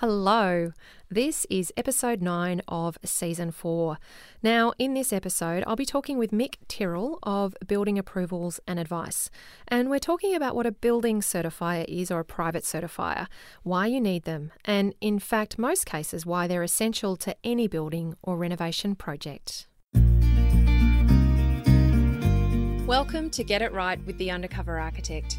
Hello, this is episode 9 of season 4. Now, in this episode, I'll be talking with Mick Tyrrell of Building Approvals and Advice. And we're talking about what a building certifier is or a private certifier, why you need them, and in fact, most cases, why they're essential to any building or renovation project. Welcome to Get It Right with the Undercover Architect.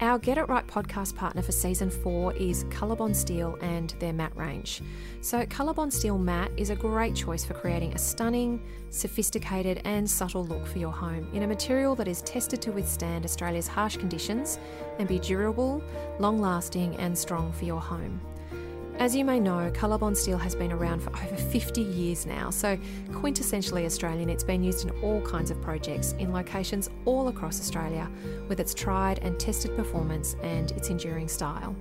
Our Get It Right podcast partner for season four is Colorbond Steel and their matte range. So, Colorbond Steel matte is a great choice for creating a stunning, sophisticated, and subtle look for your home in a material that is tested to withstand Australia's harsh conditions and be durable, long lasting, and strong for your home. As you may know, Colorbond steel has been around for over 50 years now, so quintessentially Australian, it's been used in all kinds of projects in locations all across Australia with its tried and tested performance and its enduring style.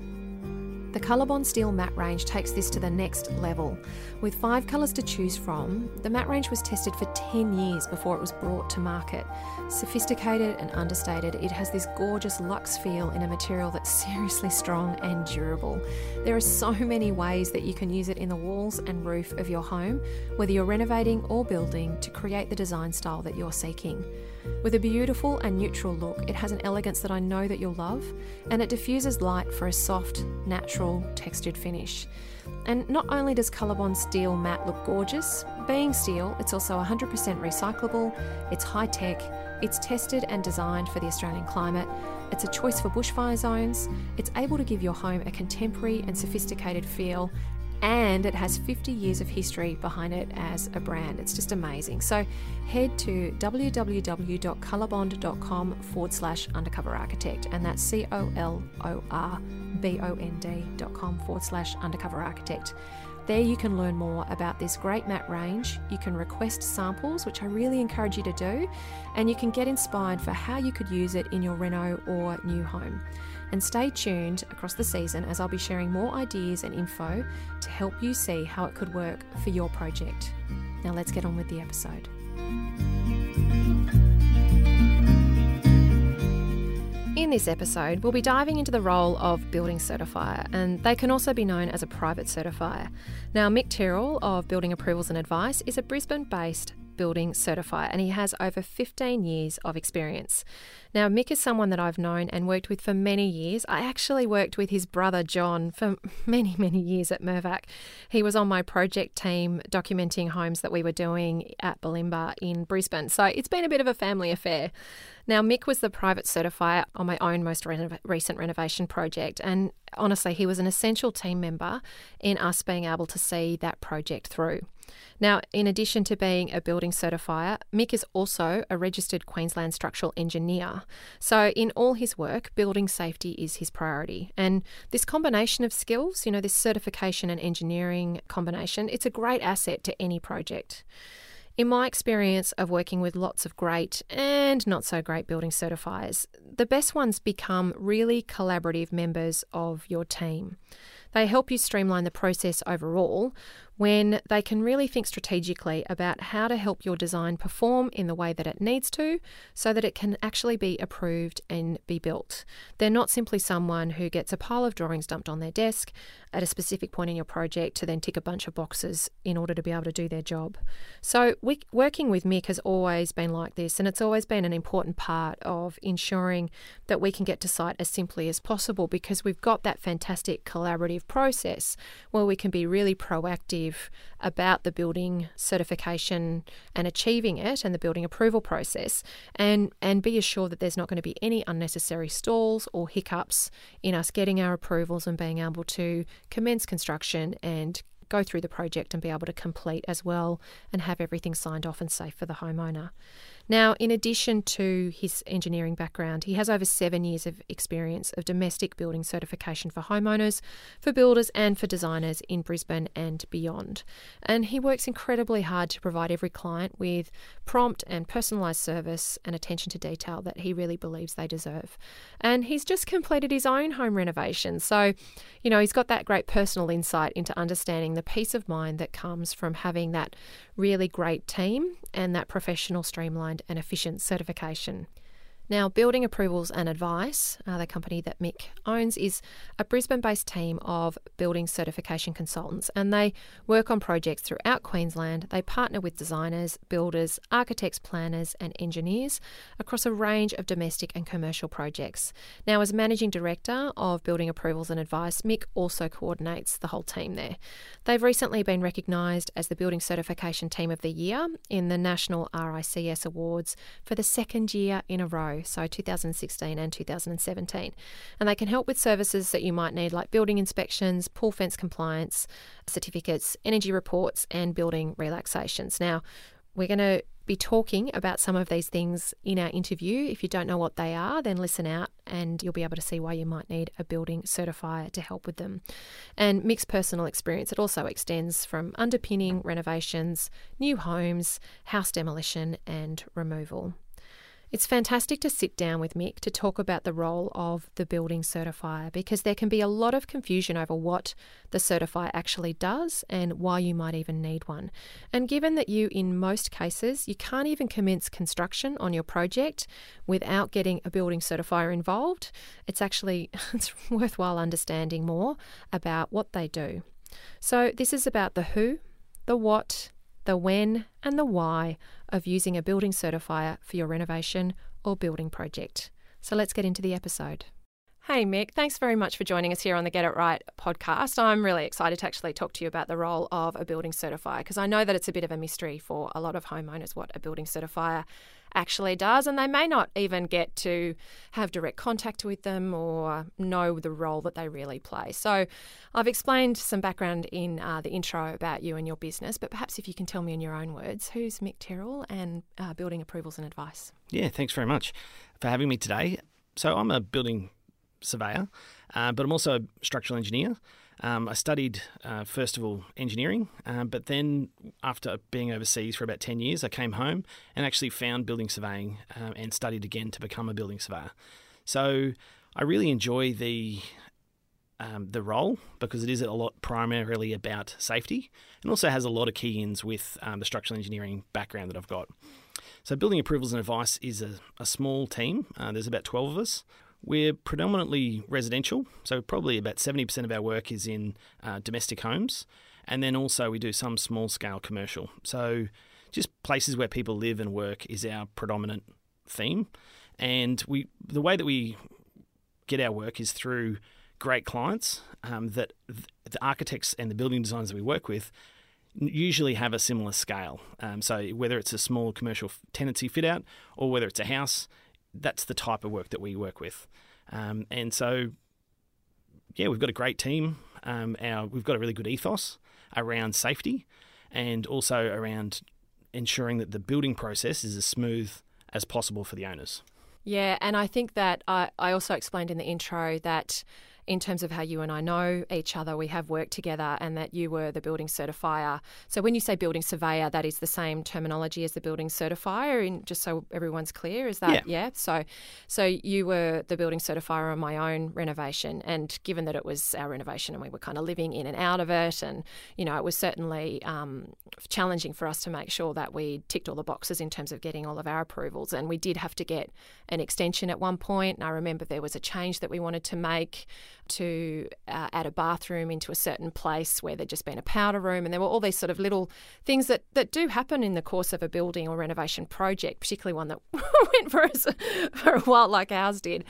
The Colorbond Steel matte range takes this to the next level. With five colours to choose from, the matte range was tested for 10 years before it was brought to market. Sophisticated and understated, it has this gorgeous luxe feel in a material that's seriously strong and durable. There are so many ways that you can use it in the walls and roof of your home, whether you're renovating or building, to create the design style that you're seeking. With a beautiful and neutral look, it has an elegance that I know that you'll love, and it diffuses light for a soft, natural, textured finish. And not only does Colorbond Steel matte look gorgeous, being steel, it's also 100% recyclable, it's high tech, it's tested and designed for the Australian climate, it's a choice for bushfire zones, it's able to give your home a contemporary and sophisticated feel, and it has 50 years of history behind it as a brand. It's just amazing. So head to www.colorbond.com forward slash undercover architect, and that's C O L O R B O N D.com forward slash undercover architect. There you can learn more about this great matte range. You can request samples, which I really encourage you to do, and you can get inspired for how you could use it in your reno or new home. And stay tuned across the season as I'll be sharing more ideas and info to help you see how it could work for your project. Now let's get on with the episode. In this episode, we'll be diving into the role of building certifier, and they can also be known as a private certifier. Now, Mick Tyrrell of Building Approvals and Advice is a Brisbane based building certifier, and he has over 15 years of experience. Now, Mick is someone that I've known and worked with for many years. I actually worked with his brother John for many, many years at Mirvac. He was on my project team documenting homes that we were doing at Bulimba in Brisbane. So it's been a bit of a family affair. Now, Mick was the private certifier on my own most recent renovation project, and honestly, he was an essential team member in us being able to see that project through. Now, in addition to being a building certifier, Mick is also a registered Queensland structural engineer. So, in all his work, building safety is his priority. And this combination of skills, you know, this certification and engineering combination, it's a great asset to any project. In my experience of working with lots of great and not so great building certifiers, the best ones become really collaborative members of your team. They help you streamline the process overall when they can really think strategically about how to help your design perform in the way that it needs to so that it can actually be approved and be built. They're not simply someone who gets a pile of drawings dumped on their desk at a specific point in your project to then tick a bunch of boxes in order to be able to do their job. So, we, working with Mick has always been like this, and it's always been an important part of ensuring that we can get to site as simply as possible because we've got that fantastic collaborative process where we can be really proactive about the building certification and achieving it and the building approval process and and be assured that there's not going to be any unnecessary stalls or hiccups in us getting our approvals and being able to commence construction and go through the project and be able to complete as well and have everything signed off and safe for the homeowner. Now, in addition to his engineering background, he has over seven years of experience of domestic building certification for homeowners, for builders, and for designers in Brisbane and beyond. And he works incredibly hard to provide every client with prompt and personalised service and attention to detail that he really believes they deserve. And he's just completed his own home renovation. So, you know, he's got that great personal insight into understanding the peace of mind that comes from having that really great team and that professional, streamlined, and efficient certification. Now, Building Approvals and Advice, uh, the company that Mick owns, is a Brisbane based team of building certification consultants and they work on projects throughout Queensland. They partner with designers, builders, architects, planners, and engineers across a range of domestic and commercial projects. Now, as Managing Director of Building Approvals and Advice, Mick also coordinates the whole team there. They've recently been recognised as the Building Certification Team of the Year in the National RICS Awards for the second year in a row so 2016 and 2017. And they can help with services that you might need, like building inspections, pool fence compliance certificates, energy reports, and building relaxations. Now, we're going to be talking about some of these things in our interview. If you don't know what they are, then listen out and you'll be able to see why you might need a building certifier to help with them. And Mick's personal experience, it also extends from underpinning renovations, new homes, house demolition, and removal. It's fantastic to sit down with Mick to talk about the role of the building certifier because there can be a lot of confusion over what the certifier actually does and why you might even need one. And given that you, in most cases, you can't even commence construction on your project without getting a building certifier involved, it's actually it's worthwhile understanding more about what they do. So this is about the who, the what, the when, and the why of using a building certifier for your renovation or building project. So let's get into the episode. Hey, Mick, thanks very much for joining us here on the Get It Right podcast. I'm really excited to actually talk to you about the role of a building certifier because I know that it's a bit of a mystery for a lot of homeowners what a building certifier actually does, and they may not even get to have direct contact with them or know the role that they really play. So, I've explained some background in uh, the intro about you and your business, but perhaps if you can tell me in your own words, who's Mick Tyrrell and uh, Building Approvals and Advice? Yeah, thanks very much for having me today. So, I'm a building surveyor, uh, but I'm also a structural engineer. Um, I studied, uh, first of all, engineering, uh, but then after being overseas for about 10 years, I came home and actually found building surveying um, and studied again to become a building surveyor. So I really enjoy the um, the role because it is a lot primarily about safety and also has a lot of key ins with um, the structural engineering background that I've got. So, building approvals and advice is a, a small team. Uh, there's about 12 of us. We're predominantly residential, so probably about 70% of our work is in uh, domestic homes. And then also we do some small scale commercial. So just places where people live and work is our predominant theme. And we the way that we get our work is through great clients um, that the architects and the building designers that we work with usually have a similar scale. Um, so whether it's a small commercial tenancy fit out or whether it's a house, that's the type of work that we work with. Um, and so, yeah, we've got a great team. Um, our we've got a really good ethos around safety, and also around ensuring that the building process is as smooth as possible for the owners. Yeah, and I think that I, I also explained in the intro that in terms of how you and I know each other. We have worked together, and that you were the building certifier. So when you say building surveyor, that is the same terminology as the building certifier. In just so everyone's clear, is that yeah? yeah? So, so you were the building certifier on my own renovation, and given that it was our renovation and we were kind of living in and out of it, and you know it was certainly um, challenging for us to make sure that we ticked all the boxes in terms of getting all of our approvals, and we did have to get an extension at one point. And I remember there was a change that we wanted to make to uh, add a bathroom into a certain place where there'd just been a powder room. And there were all these sort of little things that, that do happen in the course of a building or renovation project, particularly one that went for us for a while, like ours did.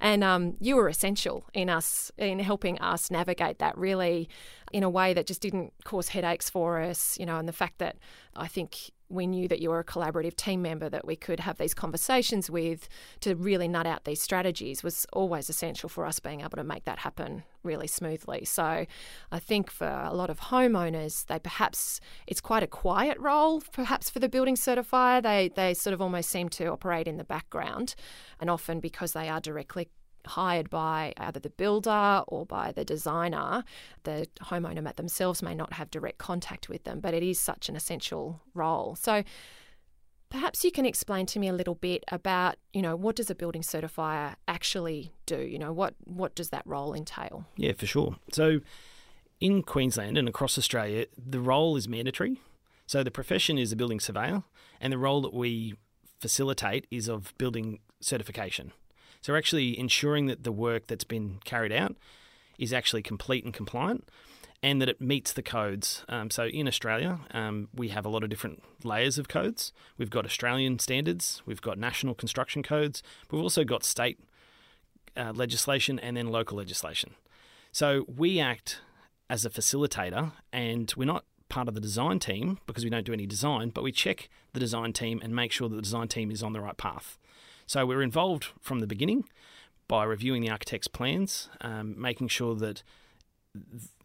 And um, you were essential in us, in helping us navigate that really in a way that just didn't cause headaches for us, you know, and the fact that I think we knew that you were a collaborative team member that we could have these conversations with to really nut out these strategies was always essential for us being able to make that happen really smoothly. So I think for a lot of homeowners, they perhaps it's quite a quiet role, perhaps for the building certifier. They they sort of almost seem to operate in the background, and often because they are directly hired by either the builder or by the designer, the homeowner themselves may not have direct contact with them, but it is such an essential role. So perhaps you can explain to me a little bit about, you know, what does a building certifier actually do? You know, what what does that role entail? Yeah, for sure. So in Queensland and across Australia, the role is mandatory. So the profession is a building surveyor, and the role that we facilitate is of building certification. So actually ensuring that the work that's been carried out is actually complete and compliant and that it meets the codes. Um, so in Australia, um, we have a lot of different layers of codes. We've got Australian standards, we've got national construction codes, we've also got state uh, legislation and then local legislation. So we act as a facilitator and we're not part of the design team because we don't do any design, but we check the design team and make sure that the design team is on the right path. So we're involved from the beginning by reviewing the architect's plans, um, making sure that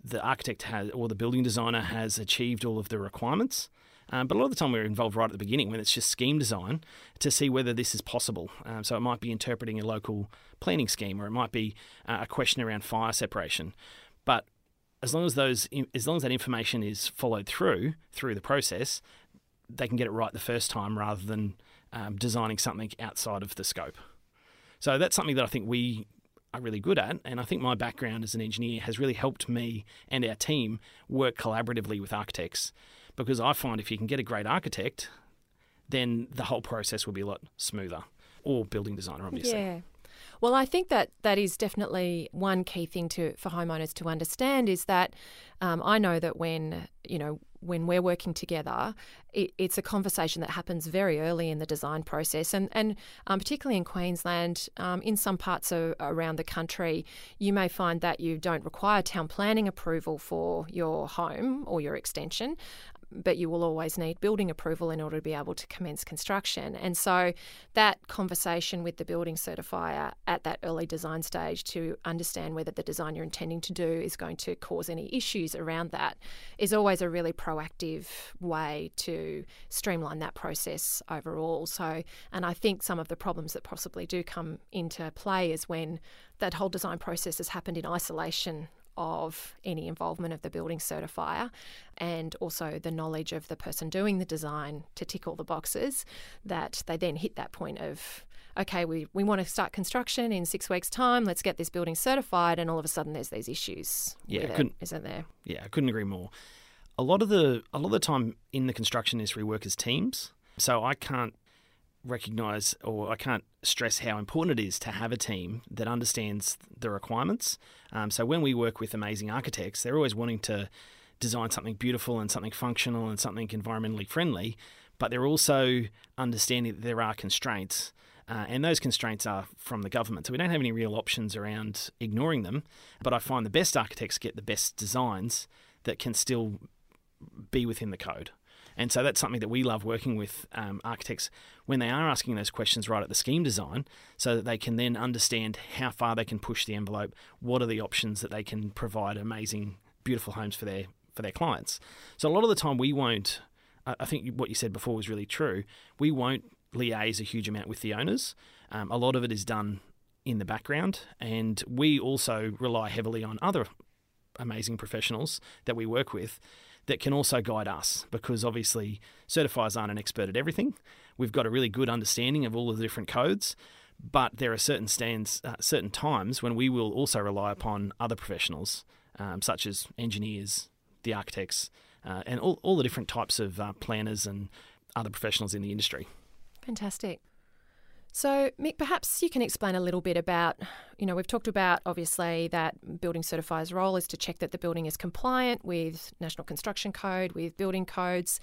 the architect has or the building designer has achieved all of the requirements. Um, but a lot of the time we're involved right at the beginning when it's just scheme design to see whether this is possible. Um, so it might be interpreting a local planning scheme or it might be uh, a question around fire separation. But as long as those as long as that information is followed through through the process, they can get it right the first time rather than um, designing something outside of the scope. So that's something that I think we are really good at. And I think my background as an engineer has really helped me and our team work collaboratively with architects because I find if you can get a great architect, then the whole process will be a lot smoother. Or building designer, obviously. Yeah. Well, I think that that is definitely one key thing to for homeowners to understand is that um, I know that when you know when we're working together, it, it's a conversation that happens very early in the design process, and and um, particularly in Queensland, um, in some parts of, around the country, you may find that you don't require town planning approval for your home or your extension, but you will always need building approval in order to be able to commence construction. And so that conversation with the building certifier at that early design stage to understand whether the design you're intending to do is going to cause any issues around that is always a really proactive way to streamline that process overall. So, and I think some of the problems that possibly do come into play is when that whole design process has happened in isolation of any involvement of the building certifier and also the knowledge of the person doing the design to tick all the boxes that they then hit that point of okay we, we want to start construction in six weeks time let's get this building certified and all of a sudden there's these issues yeah it, isn't there? Yeah i couldn't agree more. A lot of the a lot of the time in the construction industry work as teams so i can't recognize or I can't stress how important it is to have a team that understands the requirements. Um, so when we work with amazing architects, they're always wanting to design something beautiful and something functional and something environmentally friendly, but they're also understanding that there are constraints. Uh, and those constraints are from the government. So we don't have any real options around ignoring them. But I find the best architects get the best designs that can still be within the code. And so that's something that we love working with um, architects when they are asking those questions right at the scheme design so that they can then understand how far they can push the envelope, what are the options that they can provide amazing, beautiful homes for their for their clients. So a lot of the time we won't I think what you said before was really true. We won't liaise a huge amount with the owners. Um, a lot of it is done in the background, and we also rely heavily on other amazing professionals that we work with that can also guide us because obviously certifiers aren't an expert at everything. We've got a really good understanding of all of the different codes, but there are certain stands, uh, certain times when we will also rely upon other professionals, um, such as engineers, the architects, uh, and all, all the different types of uh, planners and other professionals in the industry. Fantastic. So, Mick, perhaps you can explain a little bit about, you know, we've talked about obviously that building certifier's role is to check that the building is compliant with National Construction Code, with building codes,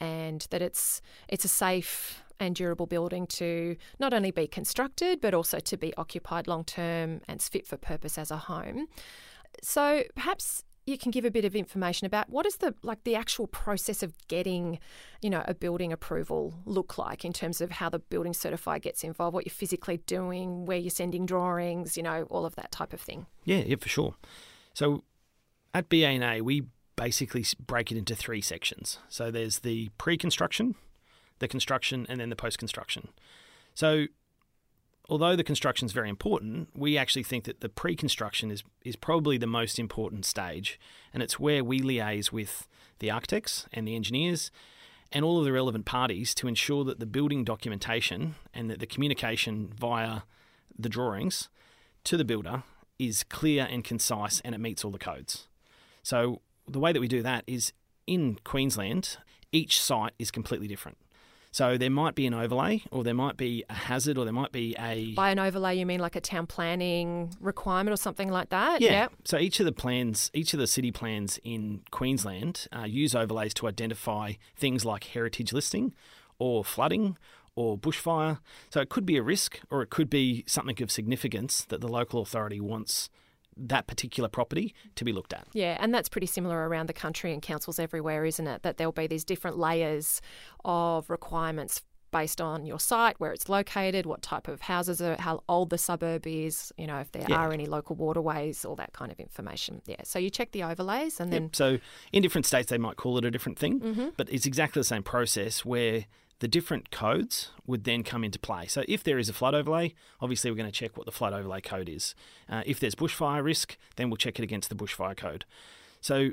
and that it's it's a safe and durable building to not only be constructed but also to be occupied long term and fit for purpose as a home. So, perhaps you can give a bit of information about what is the like the actual process of getting, you know, a building approval look like in terms of how the building certifier gets involved, what you're physically doing, where you're sending drawings, you know, all of that type of thing. Yeah, yeah, for sure. So at BA&A, we basically break it into three sections. So there's the pre-construction, the construction, and then the post-construction. So although the construction is very important, we actually think that the pre-construction is is probably the most important stage, and it's where we liaise with the architects and the engineers and all of the relevant parties to ensure that the building documentation and that the communication via the drawings to the builder is clear and concise and it meets all the codes. So the way that we do that is in Queensland, each site is completely different. So there might be an overlay, or there might be a hazard, or there might be a. By an overlay, you mean like a town planning requirement or something like that? Yeah. Yep. So each of the plans, each of the city plans in Queensland uh, use overlays to identify things like heritage listing, or flooding, or bushfire. So it could be a risk, or it could be something of significance that the local authority wants that particular property to be looked at. Yeah, and that's pretty similar around the country and councils everywhere, isn't it? That there'll be these different layers of requirements based on your site, where it's located, what type of houses are, how old the suburb is, you know, if there Yeah. are any local waterways, all that kind of information. Yeah, so you check the overlays and then Yep. So in different states, they might call it a different thing, Mm-hmm. but it's exactly the same process where the different codes would then come into play. So if there is a flood overlay, obviously we're going to check what the flood overlay code is. Uh, if there's bushfire risk, then we'll check it against the bushfire code. So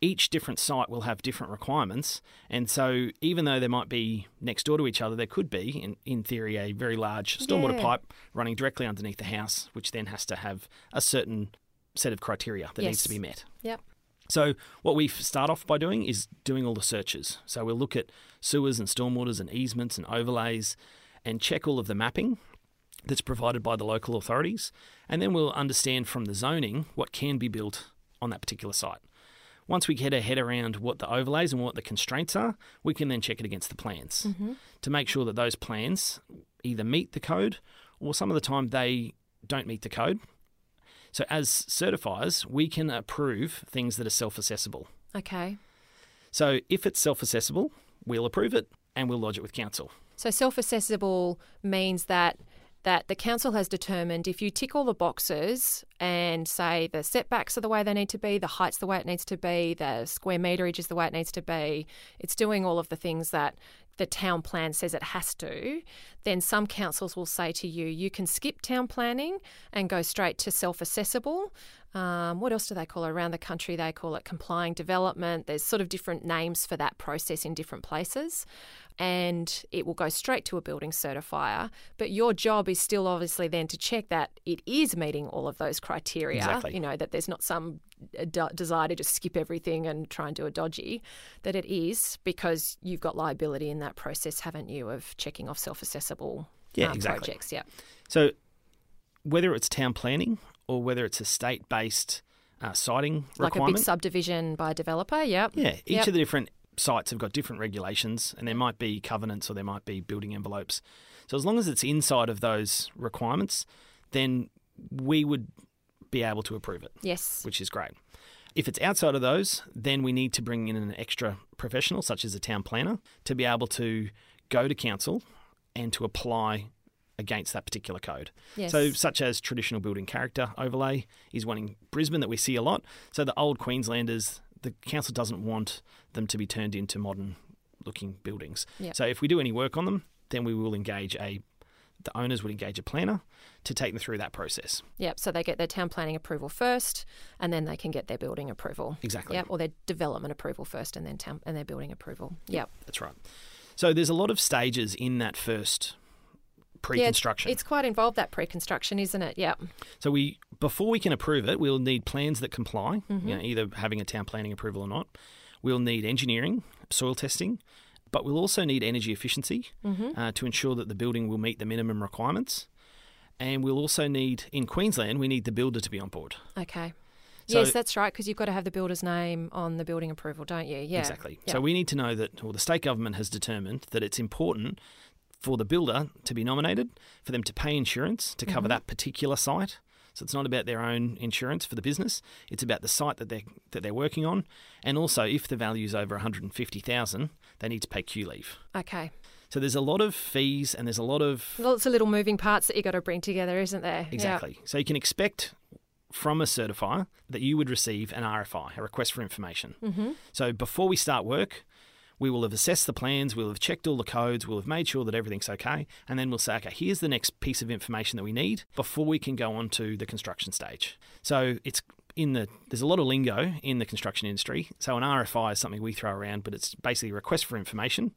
each different site will have different requirements, and so even though they might be next door to each other, there could be, in, in theory, a very large stormwater Yeah. pipe running directly underneath the house, which then has to have a certain set of criteria that needs to be met. Yep. So what we start off by doing is doing all the searches. So we'll look at sewers and stormwaters and easements and overlays and check all of the mapping that's provided by the local authorities. And then we'll understand from the zoning what can be built on that particular site. Once we get our head around what the overlays and what the constraints are, we can then check it against the plans mm-hmm. to make sure that those plans either meet the code or some of the time they don't meet the code. So, as certifiers, we can approve things that are self assessable. okay. So, if it's self assessable, we'll approve it and we'll lodge it with council. So self-assessable means that that the council has determined if you tick all the boxes and say the setbacks are the way they need to be, the height's the way it needs to be, the square meterage is the way it needs to be, it's doing all of the things that the town plan says it has to, then some councils will say to you, you can skip town planning and go straight to self assessable. Um, what else do they call it? Around the country, they call it complying development. There's sort of different names for that process in different places. And it will go straight to a building certifier. But your job is still obviously then to check that it is meeting all of those criteria. Exactly. You know, that there's not some uh, de- desire to just skip everything and try and do a dodgy, that it is because you've got liability in that process, haven't you, of checking off self assessable Yeah, exactly. projects. Yeah. So, whether it's town planning or whether it's a state based uh, siting Like a big subdivision by a developer. Yep. Yeah, each Yep. of the different sites have got different regulations, and there might be covenants or there might be building envelopes. So as long as it's inside of those requirements, then we would be able to approve it, Yes. which is great. If it's outside of those, then we need to bring in an extra professional, such as a town planner, to be able to go to council and to apply against that particular code. Yes. So, such as traditional building character overlay is one in Brisbane that we see a lot. So, the old Queenslanders, the council doesn't want them to be turned into modern looking buildings. Yep. So, if we do any work on them, then we will engage a, the owners would engage a planner to take them through that process. Yep. So they get their town planning approval first, and then they can get their building approval. Exactly. Yep. Or their development approval first, and then town and their building approval. Yep. That's right. So, there's a lot of stages in that first pre-construction. Yeah, construction. it's quite involved that pre-construction, isn't it? Yep. So we before we can approve it, we'll need plans that comply, Mm-hmm. you know, either having a town planning approval or not. We'll need engineering, soil testing, but we'll also need energy efficiency Mm-hmm. uh, to ensure that the building will meet the minimum requirements. And we'll also need in Queensland, we need the builder to be on board. Okay. So- yes, that's right. Because you've got to have the builder's name on the building approval, don't you? Yeah. Exactly. Yeah. So we need to know that, or the state government has determined that it's important for the builder to be nominated, for them to pay insurance to Mm-hmm. cover that particular site. So it's not about their own insurance for the business. It's about the site that they're that they're working on, and also if the value is over one hundred and fifty thousand, they need to pay QLeave. Okay. So there's a lot of fees and there's a lot of Lots of little moving parts that you got to bring together, isn't there? Exactly. So you can expect from a certifier that you would receive an RFI, a request for information. Mm-hmm. So before we start work, we will have assessed the plans, we'll have checked all the codes, we'll have made sure that everything's okay, and then we'll say, okay, here's the next piece of information that we need before we can go on to the construction stage. So it's in the there's a lot of lingo in the construction industry. So an RFI is something we throw around, but it's basically a request for information,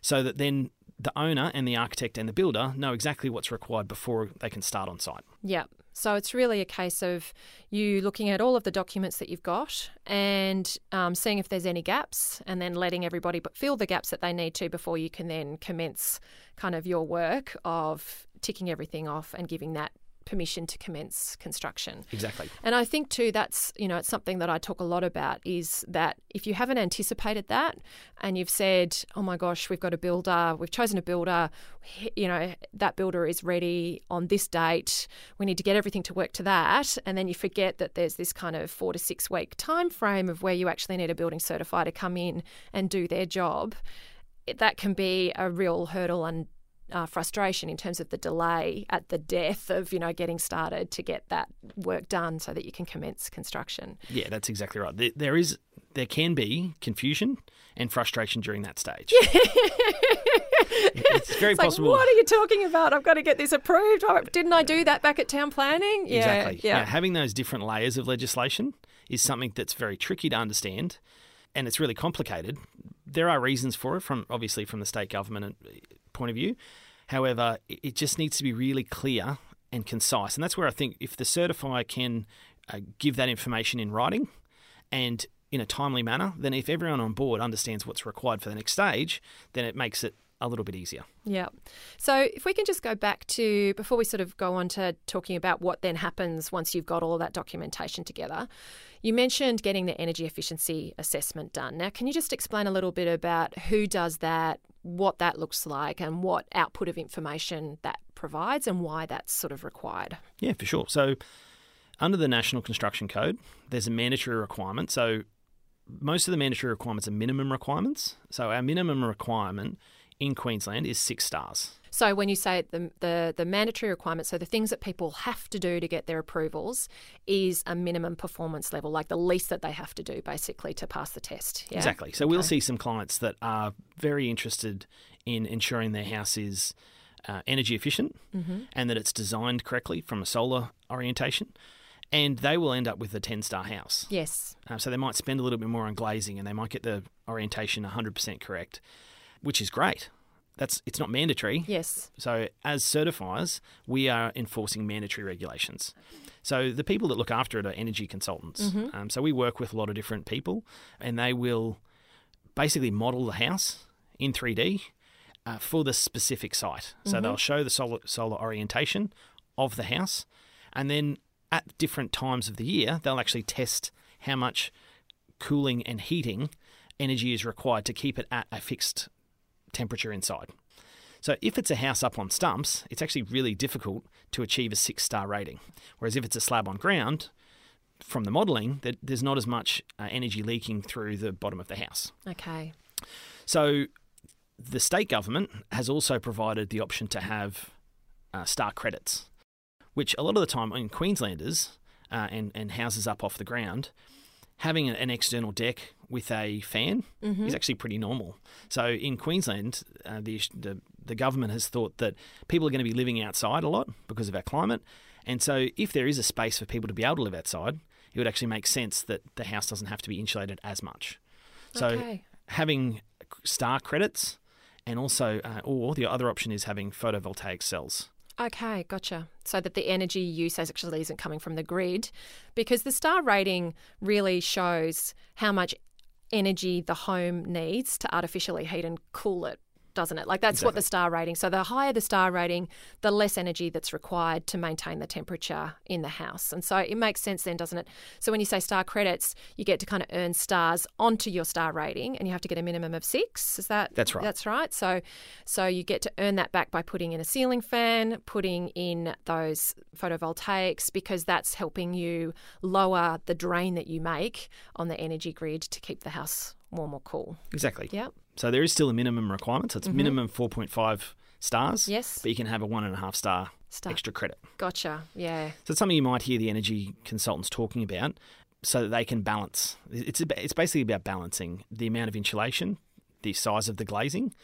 so that then the owner and the architect and the builder know exactly what's required before they can start on site. Yeah. So it's really a case of you looking at all of the documents that you've got and um, seeing if there's any gaps and then letting everybody but fill the gaps that they need to before you can then commence kind of your work of ticking everything off and giving that permission to commence construction. Exactly. And I think too that's you know it's something that I talk a lot about is that if you haven't anticipated that and you've said oh my gosh we've got a builder we've chosen a builder you know that builder is ready on this date we need to get everything to work to that and then you forget that there's this kind of 4 to 6 week time frame of where you actually need a building certifier to come in and do their job that can be a real hurdle and uh, frustration in terms of the delay at the death of you know getting started to get that work done so that you can commence construction. Yeah, that's exactly right. There, there is there can be confusion and frustration during that stage. it's very It's like, possible. what are you talking about? I've got to get this approved. Oh, didn't I do that back at town planning? Yeah, Exactly. Yeah. Now, having those different layers of legislation is something that's very tricky to understand, and it's really complicated. There are reasons for it, from obviously from the state government uh, point of view. However, it just needs to be really clear and concise, and that's where I think if the certifier can uh, give that information in writing and in a timely manner, then if everyone on board understands what's required for the next stage, then it makes it a little bit easier. Yeah. So if we can just go back to before we sort of go on to talking about what then happens once you've got all of that documentation together, you mentioned getting the energy efficiency assessment done. Now, can you just explain a little bit about who does that, what that looks like, and what output of information that provides, and why that's sort of required? Yeah, for sure. So, under the National Construction Code, there's a mandatory requirement. So, most of the mandatory requirements are minimum requirements. So, our minimum requirement in Queensland is six stars. So when you say the, the the mandatory requirements, so the things that people have to do to get their approvals is a minimum performance level, like the least that they have to do basically to pass the test. Yeah? Exactly. So, we'll see some clients that are very interested in ensuring their house is uh, energy efficient Mm-hmm. and that it's designed correctly from a solar orientation. And they will end up with a 10 star house. Yes. Um, so they might spend a little bit more on glazing and they might get the orientation 100% correct, which is great. That's it's not mandatory. Yes. So as certifiers, we are enforcing mandatory regulations. So the people that look after it are energy consultants. Um, so we work with a lot of different people, and they will basically model the house in 3D uh, for the specific site. So they'll show the solar, solar orientation of the house, and then at different times of the year, they'll actually test how much cooling and heating energy is required to keep it at a fixed temperature inside. So if it's a house up on stumps, it's actually really difficult to achieve a six star rating. Whereas if it's a slab on ground, from the modelling, that there's not as much uh, energy leaking through the bottom of the house. Okay. So the state government has also provided the option to have uh, star credits, which a lot of the time in Queenslanders uh, and, and houses up off the ground, having an external deck with a fan is actually pretty normal. So in Queensland, uh, the, the the government has thought that people are going to be living outside a lot because of our climate, and so if there is a space for people to be able to live outside, it would actually make sense that the house doesn't have to be insulated as much. So Okay. having star credits, and also, uh, or the other option is having photovoltaic cells. Okay, gotcha. So that the energy use actually isn't coming from the grid, because the star rating really shows how much energy the home needs to artificially heat and cool it doesn't it? Like that's what the star rating. So the higher the star rating, the less energy that's required to maintain the temperature in the house. And so it makes sense then, doesn't it? So when you say star credits, you get to kind of earn stars onto your star rating, and you have to get a minimum of six. Is that That's right. That's right. So so you get to earn that back by putting in a ceiling fan, putting in those photovoltaics, because that's helping you lower the drain that you make on the energy grid to keep the house warm or cool. Exactly. Yep. So there is still a minimum requirement. So it's minimum 4.5 stars. Mm-hmm. Yes. But you can have a one and a half star Star. extra credit. Gotcha. Yeah. So it's something you might hear the energy consultants talking about so that they can balance. It's, it's basically about balancing the amount of insulation, the size of the glazing,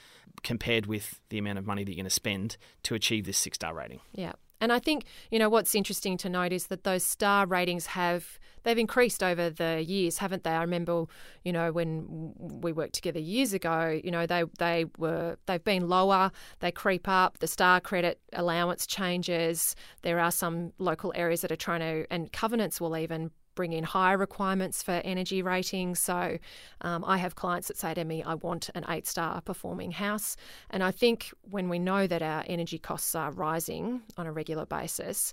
compared with the amount of money that you're going to spend to achieve this six star rating. Yeah. And I think, you know, what's interesting to note is that those star ratings have they've increased over the years, haven't they? I remember, you know, when we worked together years ago, you know, they they were they've been lower, they creep up, the star credit allowance changes. There are some local areas that are trying to and covenants will even bring in higher requirements for energy ratings. So um, I have clients that say to me, I want an eight star performing house. And I think when we know that our energy costs are rising on a regular basis,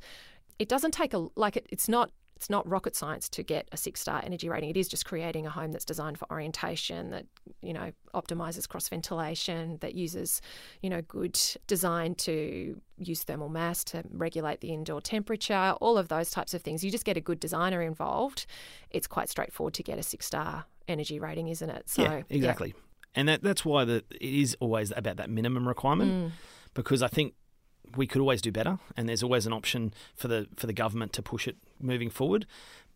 it doesn't take a like it, it's not it's not rocket science to get a six star energy rating. It is just creating a home that's designed for orientation, that, you know, optimizes cross ventilation, that uses, you know, good design to use thermal mass to regulate the indoor temperature, all of those types of things. You just get a good designer involved. It's quite straightforward to get a six star energy rating, isn't it? So yeah, exactly. And that, that's why the, it is always about that minimum requirement Mm. because I think we could always do better, and there's always an option for the for the government to push it moving forward.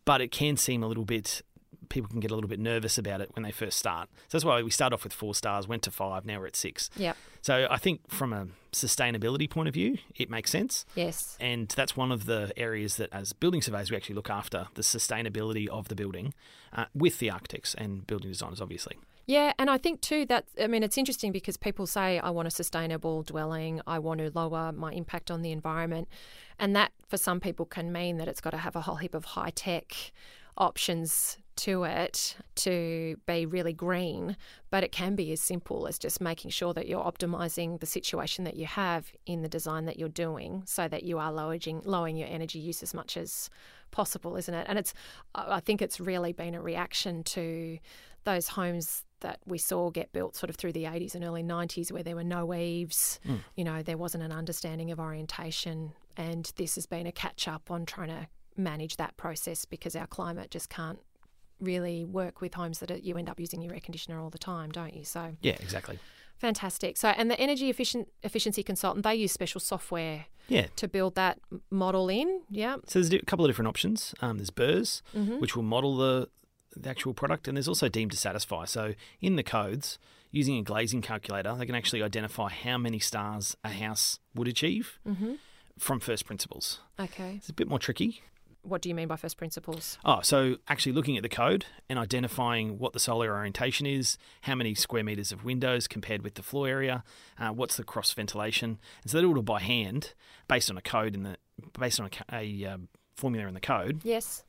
But it can seem a little bit. People can get a little bit nervous about it when they first start. So that's why we start off with four stars, went to five, now we're at six. Yep. So I think from a sustainability point of view, it makes sense. Yes. And that's one of the areas that, as building surveyors, we actually look after the sustainability of the building uh, with the architects and building designers, obviously. Yeah, and I think too that I mean it's interesting because people say I want a sustainable dwelling, I want to lower my impact on the environment, and that for some people can mean that it's got to have a whole heap of high tech options to it to be really green, but it can be as simple as just making sure that you're optimizing the situation that you have in the design that you're doing so that you are lowering lowering your energy use as much as possible, isn't it? And it's I I think it's really been a reaction to those homes that we saw get built sort of through the 80s and early 90s where there were no eaves, you know, there wasn't an understanding of orientation and this has been a catch up on trying to manage that process because our climate just can't really work with homes that are, you end up using your air conditioner all the time, don't you? So Yeah, exactly. fantastic. So and the energy efficient efficiency consultant they use special software Yeah. to build that model in. Yeah. So there's a couple of different options. Um, there's BERS, Mm-hmm. which will model the the actual product, and there's also deemed to satisfy. So in the codes, using a glazing calculator, they can actually identify how many stars a house would achieve Mm-hmm. from first principles. Okay. It's a bit more tricky. What do you mean by first principles? Oh, so actually looking at the code and identifying what the solar orientation is, how many square meters of windows compared with the floor area, uh, what's the cross ventilation, and so they do it all by hand based on a code in the based on a, a um, formula in the code. Yes.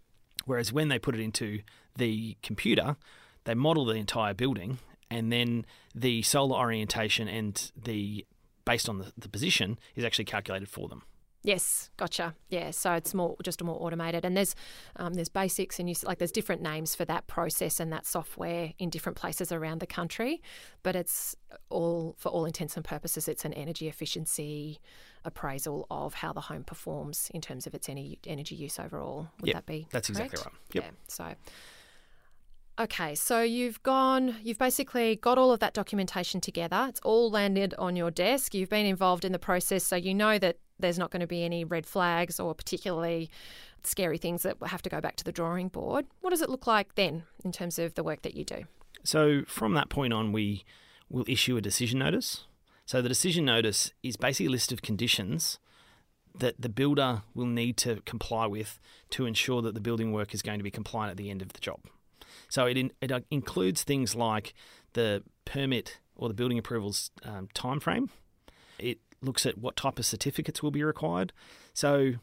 Whereas when they put it into the computer, they model the entire building, and then the solar orientation and the based on the, the position is actually calculated for them. Yes, gotcha. Yeah, so it's more just a more automated, and there's um, there's basics, and you like there's different names for that process and that software in different places around the country, but it's all for all intents and purposes, it's an energy efficiency appraisal of how the home performs in terms of its energy energy use overall. Would Yep, that be that's exactly right. Yep. Yeah. So. Okay, so you've gone, you've basically got all of that documentation together. It's all landed on your desk. You've been involved in the process, so you know that there's not going to be any red flags or particularly scary things that have to go back to the drawing board. What does it look like then in terms of the work that you do? So from that point on, we will issue a decision notice. So the decision notice is basically a list of conditions that the builder will need to comply with to ensure that the building work is going to be compliant at the end of the job. So it, in, it uh, includes things like the permit or the building approvals um, time frame. It looks at what type of certificates will be required. So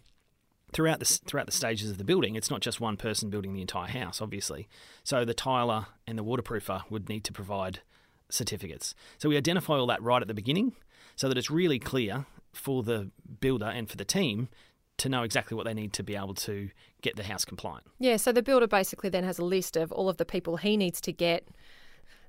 throughout the throughout the stages of the building, it's not just one person building the entire house, obviously. So the tiler and the waterproofer would need to provide certificates. So we identify all that right at the beginning so that it's really clear for the builder and for the team to know exactly what they need to be able to get the house compliant. Yeah, so the builder basically then has a list of all of the people he needs to get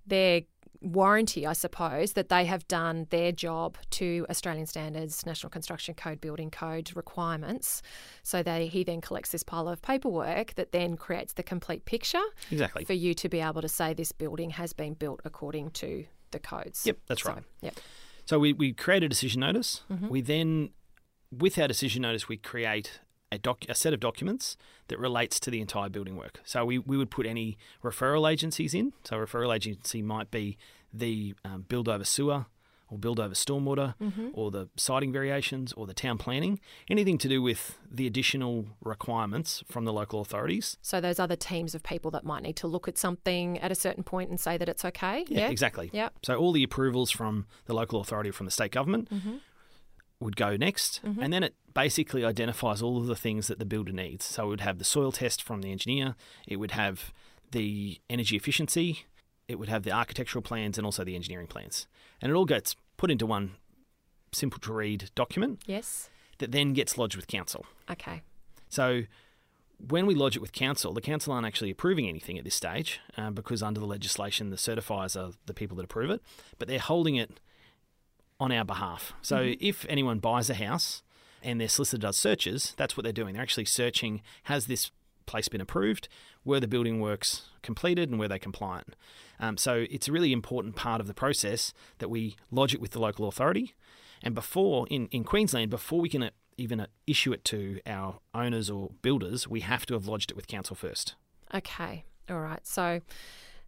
their warranty, I suppose, that they have done their job to Australian standards, National Construction Code, Building Code requirements. So they, he then collects this pile of paperwork that then creates the complete picture Exactly. for you to be able to say this building has been built according to the codes. Yep, that's So, right. Yep. So we, we create a decision notice. Mm-hmm. We then, with our decision notice, we create a, doc, a set of documents that relates to the entire building work. So we, we would put any referral agencies in. So a referral agency might be the um, build over sewer or build over stormwater Mm-hmm. or the siting variations or the town planning, anything to do with the additional requirements from the local authorities. So those other teams of people that might need to look at something at a certain point and say that it's okay. Yeah. exactly. Yep. So all the approvals from the local authority or from the state government Mm-hmm. Would go next, and then it basically identifies all of the things that the builder needs. So it would have the soil test from the engineer, it would have the energy efficiency, it would have the architectural plans, and also the engineering plans, and it all gets put into one simple to read document Yes. that then gets lodged with council. Okay. So when we lodge it with council, the council aren't actually approving anything at this stage uh, because under the legislation, the certifiers are the people that approve it, but they're holding it on our behalf. So if anyone buys a house and their solicitor does searches, that's what they're doing. They're actually searching has this place been approved, were the building works completed, and were they compliant. Um, so it's a really important part of the process that we lodge it with the local authority. And before, in, in Queensland, before we can even issue it to our owners or builders, we have to have lodged it with council first. Okay. All right. So,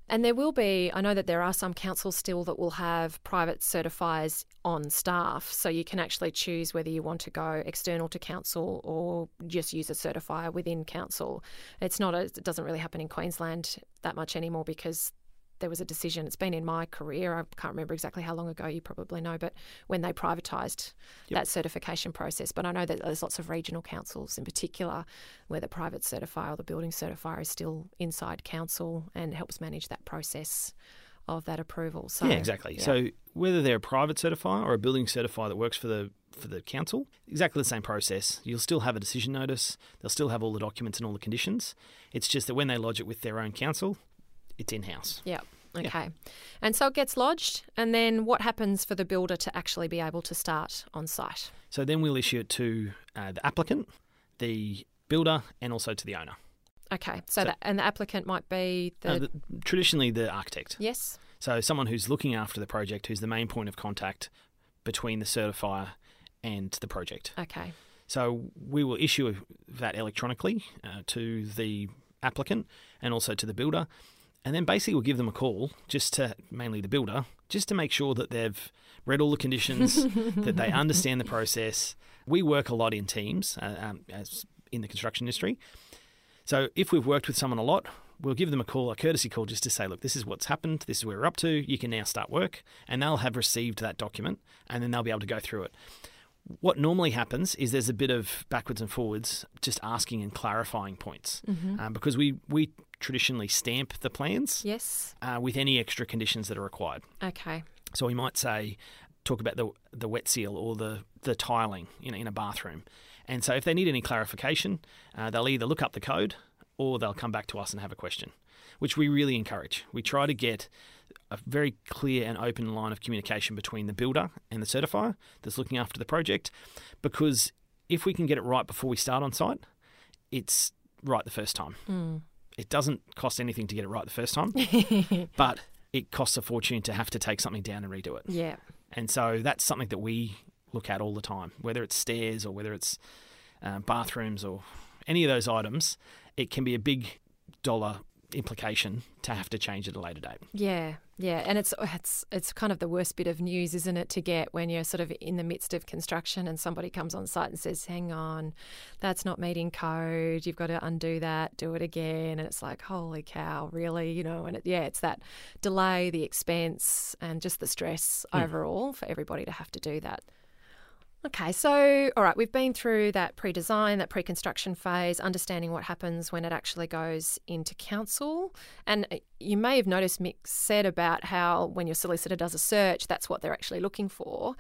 and there will be, I know that there are some councils still that will have private certifiers on staff. So you can actually choose whether you want to go external to council or just use a certifier within council. It's not, a, it doesn't really happen in Queensland that much anymore because there was a decision. It's been in my career. I can't remember exactly how long ago. You probably know, but when they privatised Yep. that certification process. But I know that there's lots of regional councils, in particular, where the private certifier or the building certifier is still inside council and helps manage that process of that approval. So yeah, exactly. yeah. So whether they're a private certifier or a building certifier that works for the for the council, exactly the same process. You'll still have a decision notice. They'll still have all the documents and all the conditions. It's just that when they lodge it with their own council, it's in house. Yeah. Okay. And so it gets lodged, and then what happens for the builder to actually be able to start on site? So then we'll issue it to uh, the applicant, the builder, and also to the owner. Okay. So, So- that, and the applicant might be the, Uh, the traditionally, the architect. yes. So someone who's looking after the project, who's the main point of contact between the certifier and the project. Okay. So we will issue that electronically uh, to the applicant and also to the builder. And then basically we'll give them a call, just to mainly the builder, just to make sure that they've read all the conditions, that they understand the process. We work a lot in teams uh, um, as in the construction industry. So if we've worked with someone a lot, we'll give them a call, a courtesy call, just to say, look, this is what's happened, this is where we're up to, you can now start work. And they'll have received that document and then they'll be able to go through it. What normally happens is there's a bit of backwards and forwards, just asking and clarifying points, um, because we, we traditionally stamp the plans Yes. uh, with any extra conditions that are required. Okay. So we might say, talk about the the wet seal or the the tiling in a, in a bathroom, and so if they need any clarification, uh, they'll either look up the code or they'll come back to us and have a question, which we really encourage. We try to get a very clear and open line of communication between the builder and the certifier that's looking after the project, because if we can get it right before we start on site, it's right the first time. Hmm. It doesn't cost anything to get it right the first time, but it costs a fortune to have to take something down and redo it. Yeah. And so that's something that we look at all the time, whether it's stairs or whether it's um, bathrooms or any of those items. It can be a big dollar implication to have to change at a later date. Yeah, yeah, and it's oh, it's it's kind of the worst bit of news, isn't it, to get when you're sort of in the midst of construction and somebody comes on site and says, "Hang on, that's not meeting code. You've got to undo that, do it again." And it's like, "Holy cow, really?" You know, and it, yeah, it's that delay, the expense, and just the stress hmm. overall for everybody to have to do that. Okay, so all right, we've been through that pre design, that pre construction phase, understanding what happens when it actually goes into council. And uh, you may have noticed Mick said about how when your solicitor does a search, that's what they're actually looking for.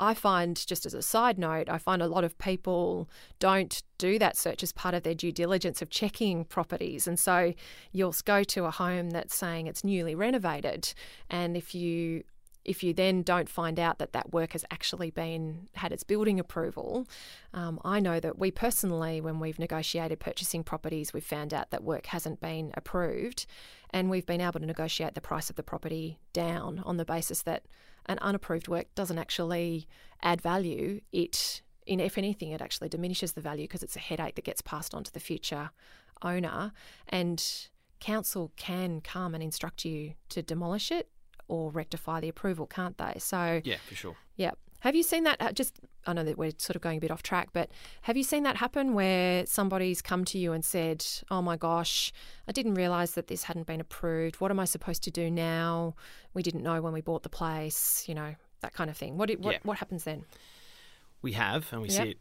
I find, just as a side note, I find a lot of people don't do that search as part of their due diligence of checking properties. And so you'll go to a home that's saying it's newly renovated. And if you if you then don't find out that that work has actually been had its building approval, um, I know that we personally, when we've negotiated purchasing properties, we've found out that work hasn't been approved, and we've been able to negotiate the price of the property down on the basis that an unapproved work doesn't actually add value. It, in if anything, it actually diminishes the value because it's a headache that gets passed on to the future owner, and council can come and instruct you to demolish it or rectify the approval, can't they? So Yeah, for sure. yeah. Have you seen that? uh, Just I know that we're sort of going a bit off track, but have you seen that happen where somebody's come to you and said, "Oh my gosh, I didn't realise that this hadn't been approved. What am I supposed to do now? We didn't know when we bought the place. You know that kind of thing." What what Yeah. what happens then? We have, and we Yep. see it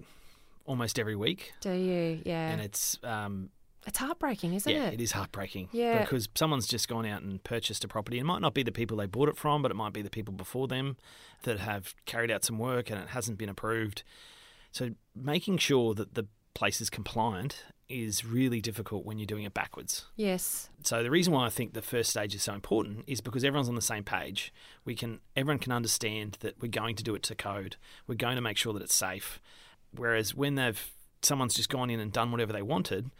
almost every week. Do you? Yeah, And it's um, it's heartbreaking, isn't it? yeah, it? it is heartbreaking. Yeah. Because someone's just gone out and purchased a property. It might not be the people they bought it from, but it might be the people before them that have carried out some work and it hasn't been approved. So making sure that the place is compliant is really difficult when you're doing it backwards. Yes. So the reason why I think the first stage is so important is because everyone's on the same page. We can everyone can understand that we're going to do it to code. We're going to make sure that it's safe. Whereas when they've someone's just gone in and done whatever they wanted,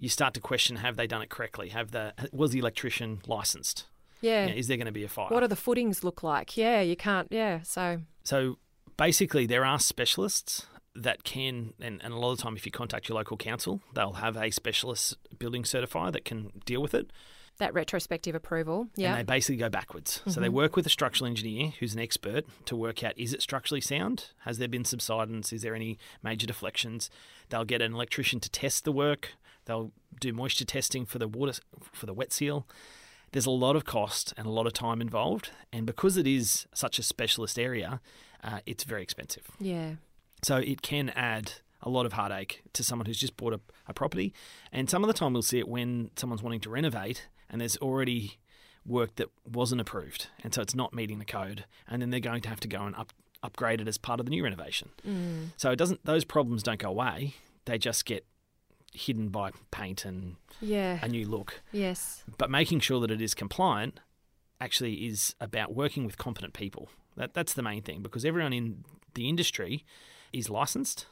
you start to question have they done it correctly? Have the was the electrician licensed? Yeah. You know, is there going to be a fire? What do the footings look like? Yeah, you can't. Yeah. So So basically, there are specialists that can, and, and a lot of the time, if you contact your local council, they'll have a specialist building certifier that can deal with it. that retrospective approval. Yeah. And they basically go backwards. So they mm-hmm. work with a structural engineer who's an expert to work out is it structurally sound? Has there been subsidence? Is there any major deflections? They'll get an electrician to test the work. They'll do moisture testing for the water for the wet seal. There's a lot of cost and a lot of time involved, and because it is such a specialist area, uh, it's very expensive. yeah. So it can add a lot of heartache to someone who's just bought a, a property. And some of the time we'll see it when someone's wanting to renovate and there's already work that wasn't approved. And so it's not meeting the code. And then they're going to have to go and up, upgrade it as part of the new renovation. Mm. So it doesn't those problems don't go away. They just get hidden by paint and Yeah. a new look. Yes. But making sure that it is compliant actually is about working with competent people. That, that's the main thing because everyone in the industry is licensed.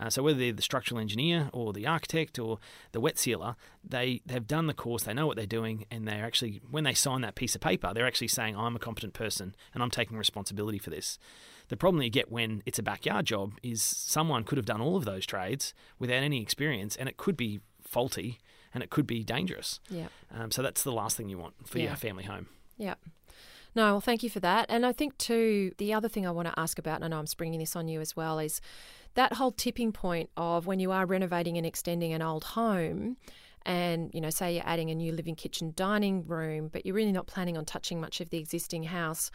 Uh, so whether they're the structural engineer or the architect or the wet sealer, they they've done the course, they know what they're doing, and they're actually when they sign that piece of paper, they're actually saying I'm a competent person and I'm taking responsibility for this. The problem that you get when it's a backyard job is someone could have done all of those trades without any experience, and it could be faulty and it could be dangerous. Yeah. Um, so that's the last thing you want for Yeah. your family home. Yeah. No, well, thank you for that. And I think, too, the other thing I want to ask about, and I know I'm springing this on you as well, is that whole tipping point of when you are renovating and extending an old home. And, you know, say you're adding a new living kitchen dining room, but you're really not planning on touching much of the existing house.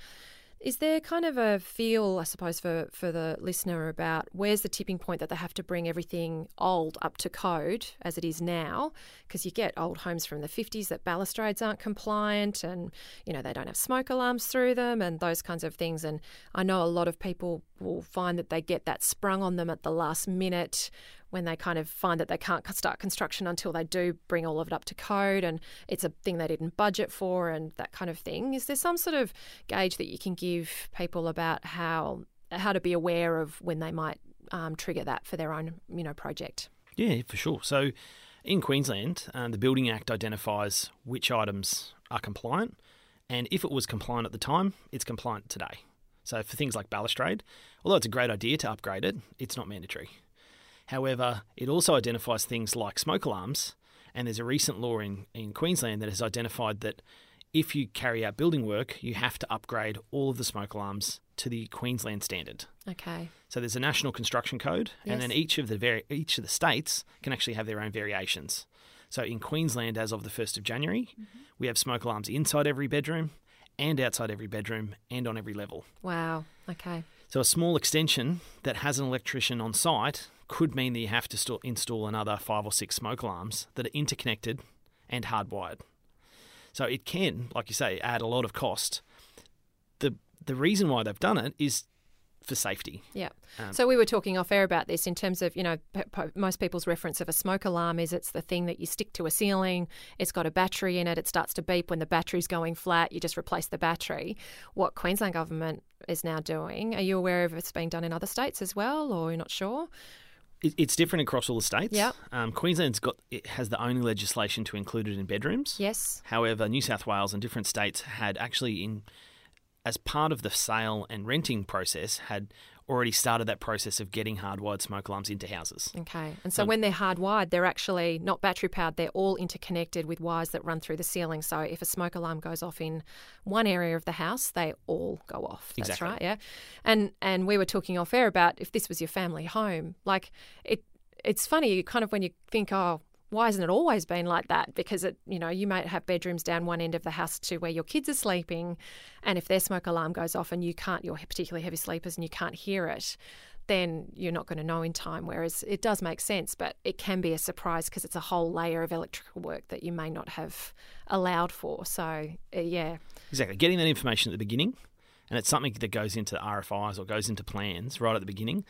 Is there kind of a feel, I suppose, for, for the listener about where's the tipping point that they have to bring everything old up to code as it is now? Because you get old homes from the 50s that balustrades aren't compliant and, you know, they don't have smoke alarms through them and those kinds of things. And I know a lot of people will find that they get that sprung on them at the last minute when they kind of find that they can't start construction until they do bring all of it up to code and it's a thing they didn't budget for and that kind of thing. Is there some sort of gauge that you can give people about how how to be aware of when they might um, trigger that for their own you know project? Yeah, for sure. So in Queensland, uh, the Building Act identifies which items are compliant, and if it was compliant at the time, it's compliant today. So for things like balustrade, although it's a great idea to upgrade it, it's not mandatory. However, it also identifies things like smoke alarms, and there's a recent law in, in Queensland that has identified that if you carry out building work, you have to upgrade all of the smoke alarms to the Queensland standard. Okay. So there's a national construction code, and then each of the vari- each of the states can actually have their own variations. So in Queensland, as of the first of January, mm-hmm. we have smoke alarms inside every bedroom, and outside every bedroom, and on every level. Wow. Okay. So a small extension that has an electrician on site could mean that you have to st- install another five or six smoke alarms that are interconnected and hardwired. So it can, like you say, add a lot of cost. The the reason why they've done it is for safety. Yeah. Um, so we were talking off air about this in terms of, you know, p- p- most people's reference of a smoke alarm is it's the thing that you stick to a ceiling, it's got a battery in it, it starts to beep when the battery's going flat, you just replace the battery. What Queensland government is now doing, are you aware of it's being done in other states as well, or you're not sure? It, it's different across all the states. Yeah. Um, Queensland's got it has the only legislation to include it in bedrooms. Yes. However, New South Wales and different states had actually in as part of the sale and renting process had already started that process of getting hardwired smoke alarms into houses. Okay. And so Um, when they're hardwired, they're actually not battery powered, they're all interconnected with wires that run through the ceiling. So if a smoke alarm goes off in one area of the house, they all go off. That's Exactly. right, yeah. And and we were talking off air about if this was your family home. Like it it's funny, kind of when you think, oh, why hasn't it always been like that? Because it, you know, you might have bedrooms down one end of the house to where your kids are sleeping, and if their smoke alarm goes off and you can't, you're particularly heavy sleepers and you can't hear it, then you're not going to know in time. Whereas it does make sense, but it can be a surprise because it's a whole layer of electrical work that you may not have allowed for. So, uh, yeah, Exactly. Getting that information at the beginning, and it's something that goes into RFIs or goes into plans right at the beginning,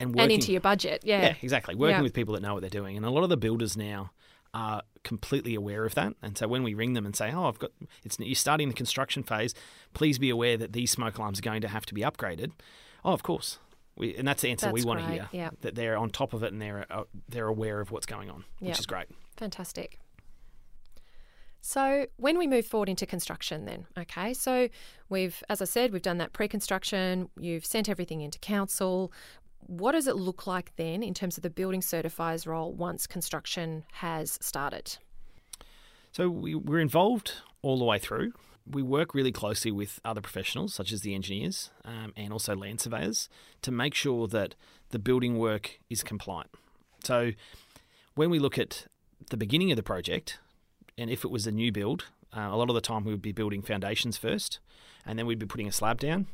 and working, and into your budget, yeah. yeah, exactly. Working Yeah. with people that know what they're doing, and a lot of the builders now are completely aware of that. And so when we ring them and say, "Oh, I've got," it's you're starting the construction phase. Please be aware that these smoke alarms are going to have to be upgraded. Oh, of course. We, and that's the answer we That's want to hear. yeah. That they're on top of it and they're uh, they're aware of what's going on, which is great. Fantastic. So, when we move forward into construction, then, okay, so we've, as I said, we've done that pre construction, you've sent everything into council. What does it look like then in terms of the building certifier's role once construction has started? So we, we're involved all the way through. We work really closely with other professionals, such as the engineers um, and also land surveyors, to make sure that the building work is compliant. So when we look at the beginning of the project, and if it was a new build, uh, a lot of the time we would be building foundations first, and then we'd be putting a slab down,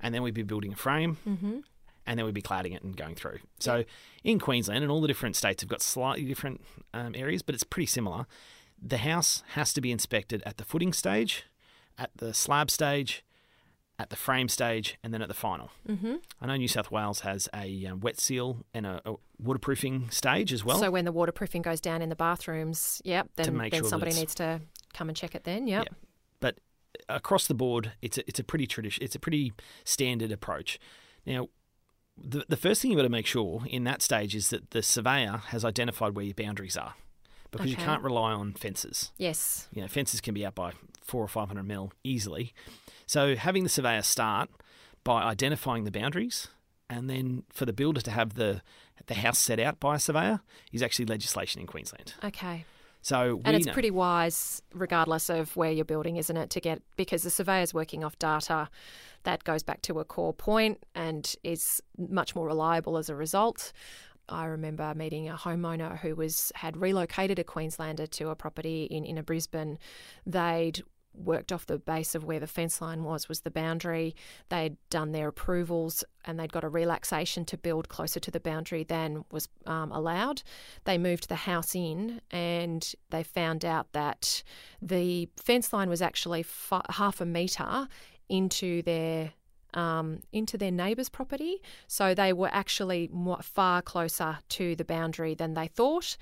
and then we'd be building a frame, Mm-hmm. And then we'd be cladding it and going through. So in Queensland and all the different states have got slightly different um, areas, but it's pretty similar. The house has to be inspected at the footing stage, at the slab stage, at the frame stage, and then at the final. Mm-hmm. I know New South Wales has a um, wet seal and a, a waterproofing stage as well. so, when the waterproofing goes down in the bathrooms, yep, then, then sure somebody needs to come and check it then, yep. Yeah. but across the board, it's a, it's a pretty tradition. It's a pretty standard approach. Now, the the first thing you've got to make sure in that stage is that the surveyor has identified where your boundaries are, because you can't rely on fences. Yes. You know, fences can be out by four or five hundred mil easily. So having the surveyor start by identifying the boundaries, and then for the builder to have the the house set out by a surveyor is actually legislation in Queensland. Okay. So And it's know- pretty wise, regardless of where you're building, isn't it? To get because the surveyor's working off data that goes back to a core point and is much more reliable as a result. I remember meeting a homeowner who was had relocated a Queenslander to a property in inner Brisbane. They'd worked off the base of where the fence line was was the boundary. They'd done their approvals and they'd got a relaxation to build closer to the boundary than was um, allowed. They moved the house in and they found out that the fence line was actually fa- half a metre into their um, into their neighbour's property. So they were actually more, far closer to the boundary than they thought.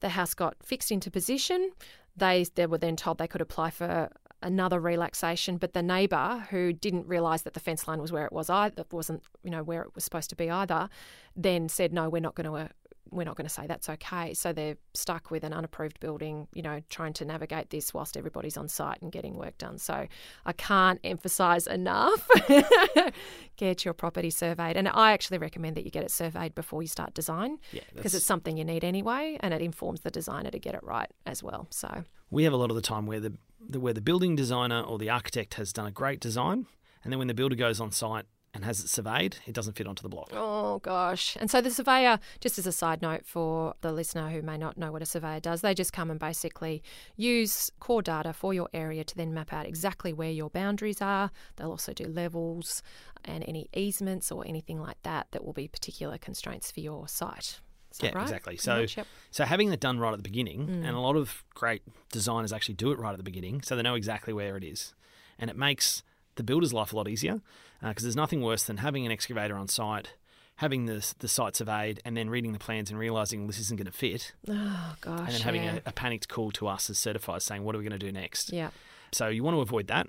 The house got fixed into position. They, they were then told they could apply for another relaxation, but the neighbour who didn't realise that the fence line was where it was either that wasn't you know where it was supposed to be either, then said no, we're not going to. Uh, We're not going to say that's okay. So they're stuck with an unapproved building, you know, trying to navigate this whilst everybody's on site and getting work done. So I can't emphasise enough get your property surveyed. And I actually recommend that you get it surveyed before you start design because that's- it's something you need anyway and it informs the designer to get it right as well. So, we have a lot of the time where the, the where the building designer or the architect has done a great design, and then when the builder goes on site and has it surveyed, it doesn't fit onto the block. Oh gosh. And so the surveyor, just as a side note for the listener who may not know what a surveyor does, they just come and basically use core data for your area to then map out exactly where your boundaries are. They'll also do levels and any easements or anything like that that will be particular constraints for your site. Yeah, right? exactly. So, much, yep. so having that done right at the beginning, Mm. and a lot of great designers actually do it right at the beginning, so they know exactly where it is, and it makes the builder's life a lot easier because there's nothing worse than having an excavator on site, having the the site surveyed, and then reading the plans and realizing this isn't going to fit, Oh gosh. and then having yeah. a, a panicked call to us as certifiers saying, "What are we going to do next?" yeah. So you want to avoid that.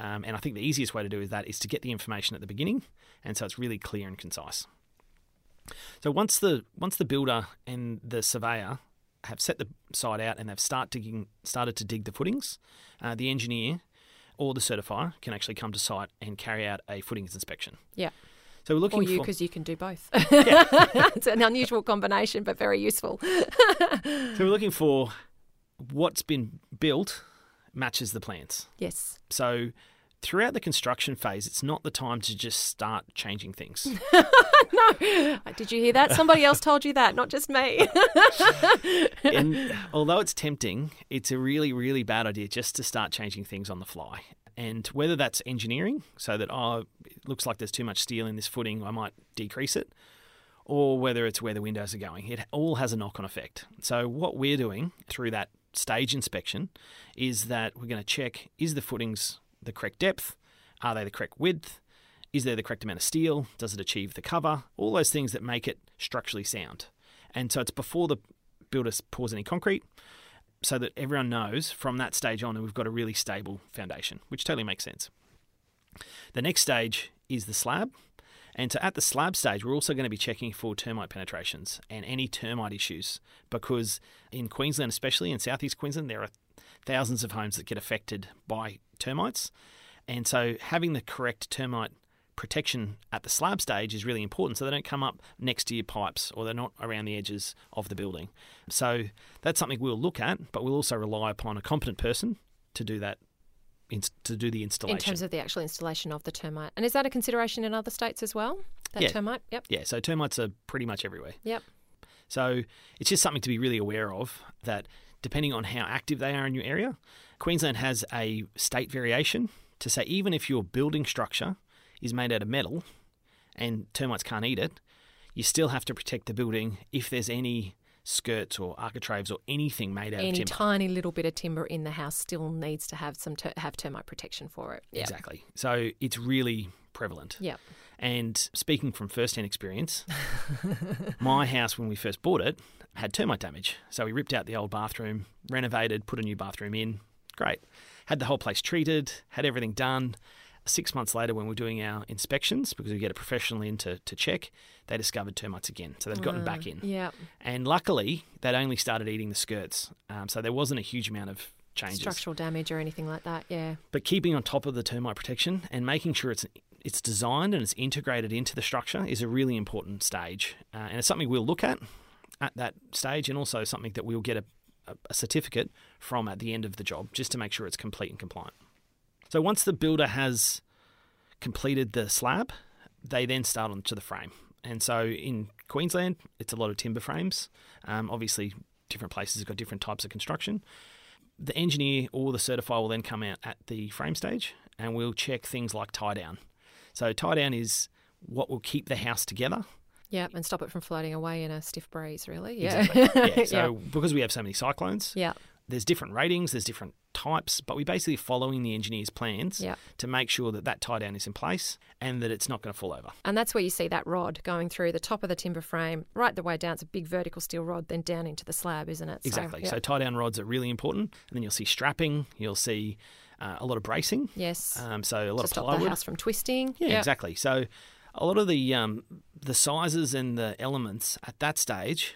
Um, and I think the easiest way to do is that is to get the information at the beginning, and so it's really clear and concise. So once the once the builder and the surveyor have set the site out and they've start digging, started to dig the footings, uh, the engineer or the certifier can actually come to site and carry out a footings inspection. Yeah. So we're looking for Or you, for because you can do both. it's an unusual combination, but very useful. so we're looking for what's been built matches the plans. Yes. So throughout the construction phase, it's not the time to just start changing things. no. Did you hear that? Somebody else told you that, not just me. and although it's tempting, it's a really, really bad idea just to start changing things on the fly. And whether that's engineering, so that, oh, it looks like there's too much steel in this footing, I might decrease it, or whether it's where the windows are going, it all has a knock on effect. So, what we're doing through that stage inspection is that we're going to check is the footings the correct depth? Are they the correct width? Is there the correct amount of steel? Does it achieve the cover? All those things that make it structurally sound. And so it's before the builder pours any concrete so that everyone knows from that stage on that we've got a really stable foundation, which totally makes sense. The next stage is the slab. And so at the slab stage, we're also going to be checking for termite penetrations and any termite issues because in Queensland, especially in southeast Queensland, there are thousands of homes that get affected by termites. And so having the correct termite protection at the slab stage is really important so they don't come up next to your pipes or they're not around the edges of the building. So that's something we'll look at, but we'll also rely upon a competent person to do that to do the installation. In terms of the actual installation of the termite. And is that a consideration in other states as well? That Yeah. termite? Yep. yeah, so termites are pretty much everywhere. Yep. So it's just something to be really aware of that depending on how active they are in your area, Queensland has a state variation to say even if your building structure is made out of metal and termites can't eat it, you still have to protect the building if there's any skirts or architraves or anything made out Any of timber. Any tiny little bit of timber in the house still needs to have some ter- have termite protection for it. Yep. Exactly. So it's really prevalent. Yep. And speaking from first-hand experience, my house when we first bought it had termite damage. So we ripped out the old bathroom, renovated, put a new bathroom in. Great. Had the whole place treated, had everything done. Six months later, when we we're doing our inspections, because we get a professional in to, to check, they discovered termites again. So they'd gotten Uh, back in. Yeah. And luckily, they'd only started eating the skirts. Um, so there wasn't a huge amount of changes. Structural damage or anything like that. Yeah. But keeping on top of the termite protection and making sure it's it's designed and it's integrated into the structure is a really important stage, uh, and it's something we'll look at at that stage, and also something that we'll get a, a, certificate from at the end of the job, just to make sure it's complete and compliant. So once the builder has completed the slab, they then start onto the frame. And so in Queensland, it's a lot of timber frames. Um, obviously, different places have got different types of construction the engineer or the certifier will then come out at the frame stage and we'll check things like tie down. So tie down is what will keep the house together. Yeah. And stop it from floating away in a stiff breeze, really. Yeah. Exactly. Yeah. So because we have so many cyclones, yeah. there's different ratings, there's different types, but we're basically following the engineer's plans Yeah. to make sure that that tie down is in place and that it's not going to fall over. And that's where you see that rod going through the top of the timber frame, right the way down. It's a big vertical steel rod, then down into the slab, isn't it? So, Exactly. yeah. So tie down rods are really important, and then you'll see strapping, you'll see uh, a lot of bracing. yes. Um, so a lot to of stop plywood. the house from twisting. Yeah, Yep. exactly. So a lot of the um, the sizes and the elements at that stage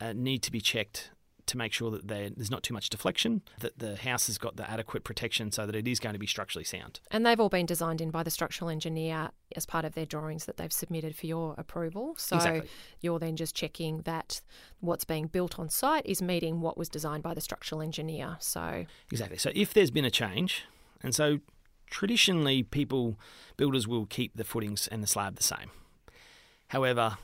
uh, need to be checked to make sure that there's not too much deflection, that the house has got the adequate protection so that it is going to be structurally sound. And they've all been designed in by the structural engineer as part of their drawings that they've submitted for your approval. So Exactly. you're then just checking that what's being built on site is meeting what was designed by the structural engineer. So Exactly. So if there's been a change, and so traditionally people builders will keep the footings and the slab the same. However,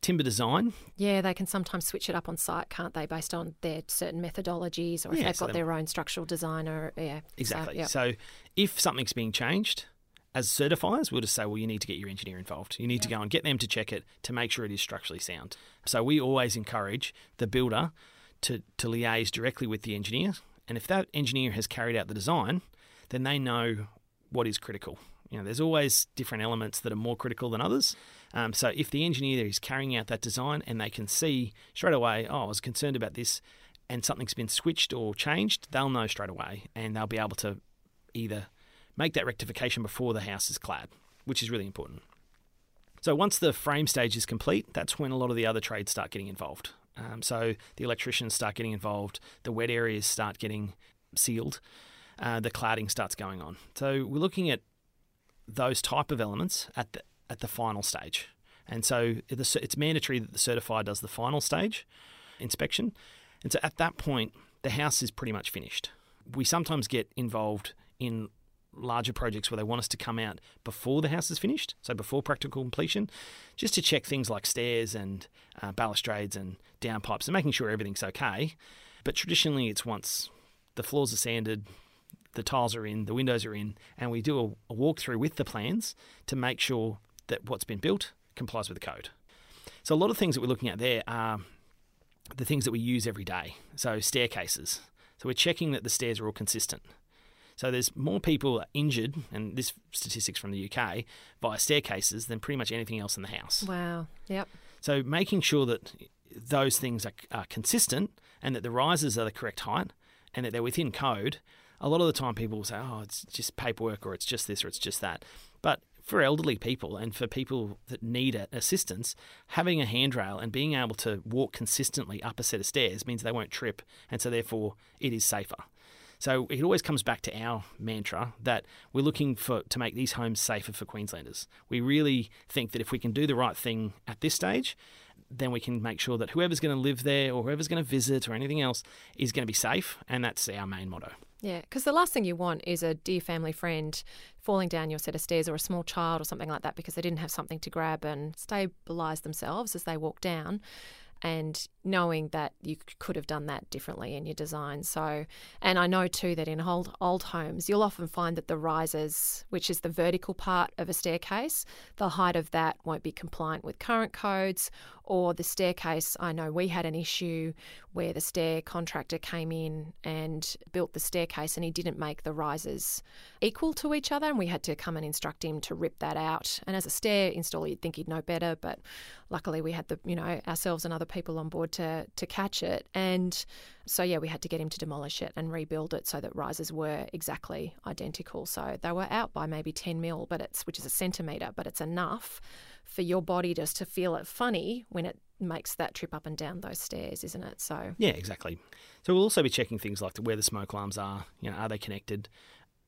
timber design, Yeah, they can sometimes switch it up on site, can't they, based on their certain methodologies or if Yeah, they've so got they- their own structural designer. Yeah, exactly. So, yeah. So if something's being changed, as certifiers, we'll just say, well, you need to get your engineer involved. You need to go and get them to check it to make sure it is structurally sound. So we always encourage the builder to, to liaise directly with the engineer. And if that engineer has carried out the design, then they know what is critical. You know, there's always different elements that are more critical than others. Um, so if the engineer is carrying out that design and they can see straight away, oh, I was concerned about this, and something's been switched or changed, they'll know straight away, and they'll be able to either make that rectification before the house is clad, which is really important. So once the frame stage is complete, that's when a lot of the other trades start getting involved. Um, so the electricians start getting involved, the wet areas start getting sealed, uh, the cladding starts going on. So we're looking at those type of elements at the at the final stage, and so it's mandatory that the certifier does the final stage inspection, and so at that point the house is pretty much finished. We sometimes get involved in larger projects where they want us to come out before the house is finished, so before practical completion, just to check things like stairs and uh, balustrades and downpipes and making sure everything's okay. But traditionally, it's once the floors are sanded, the tiles are in, the windows are in, and we do a, a walkthrough with the plans to make sure that what's been built complies with the code. So a lot of things that we're looking at there are the things that we use every day. So staircases. So we're checking that the stairs are all consistent. So there's more people injured, and this statistics from the UK, via staircases than pretty much anything else in the house. Wow. Yep. So making sure that those things are, are consistent and that the rises are the correct height and that they're within code. A lot of the time, people will say, "Oh, it's just paperwork, or it's just this, or it's just that." But for elderly people and for people that need assistance, having a handrail and being able to walk consistently up a set of stairs means they won't trip, and so therefore it is safer. So it always comes back to our mantra that we're looking for to make these homes safer for Queenslanders. We really think that if we can do the right thing at this stage, then we can make sure that whoever's going to live there or whoever's going to visit or anything else is going to be safe, and that's our main motto. Yeah, because the last thing you want is a dear family friend falling down your set of stairs or a small child or something like that because they didn't have something to grab and stabilise themselves as they walk down. And knowing that you could have done that differently in your design. So, and I know too that in old old homes, you'll often find that the risers, which is the vertical part of a staircase, the height of that won't be compliant with current codes. Or the staircase, I know we had an issue where the stair contractor came in and built the staircase and he didn't make the risers equal to each other and we had to come and instruct him to rip that out. And as a stair installer you'd think he'd know better, but luckily we had the you know, ourselves and other people on board to to catch it. And so yeah, we had to get him to demolish it and rebuild it so that risers were exactly identical. So they were out by maybe ten mil, but it's which is a centimetre, but it's enough for your body just to feel it funny when it makes that trip up and down those stairs, isn't it? So Yeah, exactly. So we'll also be checking things like where the smoke alarms are. You know, are they connected?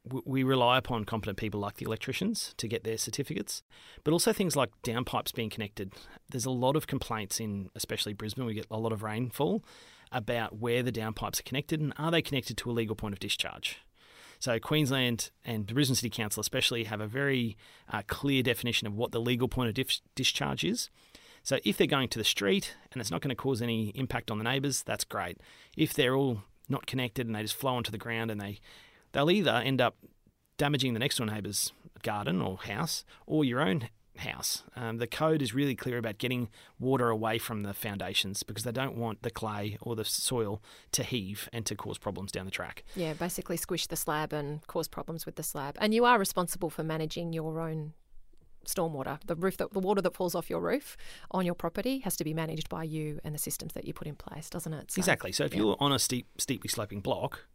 We rely upon competent people like the electricians to get their certificates, but also things like downpipes being connected. There's a lot of complaints in, especially Brisbane. We get a lot of rainfall about where the downpipes are connected and are they connected to a legal point of discharge. So Queensland and the Brisbane City Council especially have a very uh, clear definition of what the legal point of dif- discharge is. So if they're going to the street and it's not going to cause any impact on the neighbours, that's great. If they're all not connected and they just flow onto the ground and they they'll either end up damaging the next door neighbour's garden or house or your own house. Um, the code is really clear about getting water away from the foundations because they don't want the clay or the soil to heave and to cause problems down the track. yeah, basically squish the slab and cause problems with the slab. And you are responsible for managing your own stormwater. The roof that the water that falls off your roof on your property has to be managed by you and the systems that you put in place, doesn't it? So- Exactly. So if yeah. you're on a steep, steeply sloping block,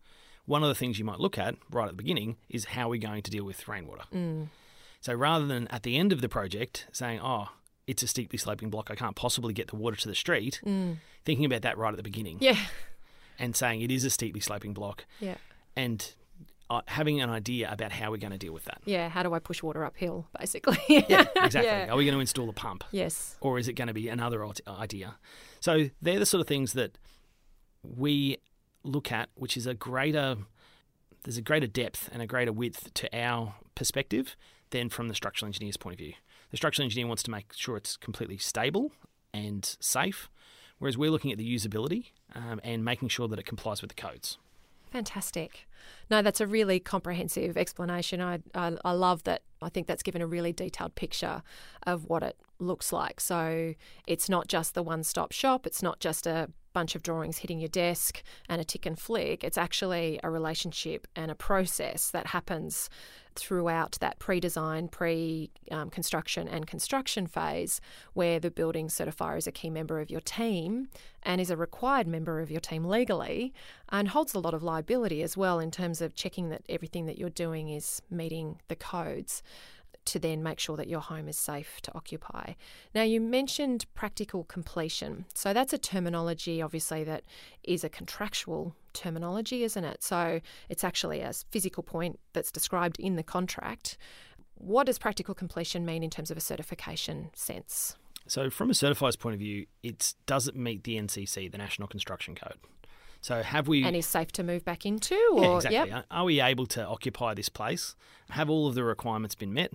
one of the things you might look at right at the beginning is how we're going to deal with rainwater. Mm. So rather than at the end of the project saying, "Oh, it's a steeply sloping block, I can't possibly get the water to the street," Mm. thinking about that right at the beginning Yeah. and saying it is a steeply sloping block Yeah. and uh, having an idea about how we're going to deal with that. Yeah. How do I push water uphill, basically? Yeah, exactly. Yeah. Are we going to install a pump? Yes. or is it going to be another idea? So they're the sort of things that we look at, which is a greater. there's a greater depth and a greater width to our perspective than from the structural engineer's point of view. The structural engineer wants to make sure it's completely stable and safe, whereas we're looking at the usability um, and making sure that it complies with the codes. Fantastic. No, that's a really comprehensive explanation. I, I, I, love that. I think that's given a really detailed picture of what it looks like. So it's not just the one stop shop, it's not just a bunch of drawings hitting your desk and a tick and flick. It's actually a relationship and a process that happens throughout that pre design, pre construction, and construction phase, where the building certifier is a key member of your team and is a required member of your team legally and holds a lot of liability as well in terms of checking that everything that you're doing is meeting the codes to then make sure that your home is safe to occupy. Now, you mentioned practical completion. So, that's a terminology, obviously, that is a contractual terminology, isn't it? So, it's actually a physical point that's described in the contract. What does practical completion mean in terms of a certification sense? So, from a certifier's point of view, it doesn't meet the NCC, the National Construction Code. So have we and is safe to move back into? Or, yeah, exactly. Yep. Are we able to occupy this place? Have all of the requirements been met?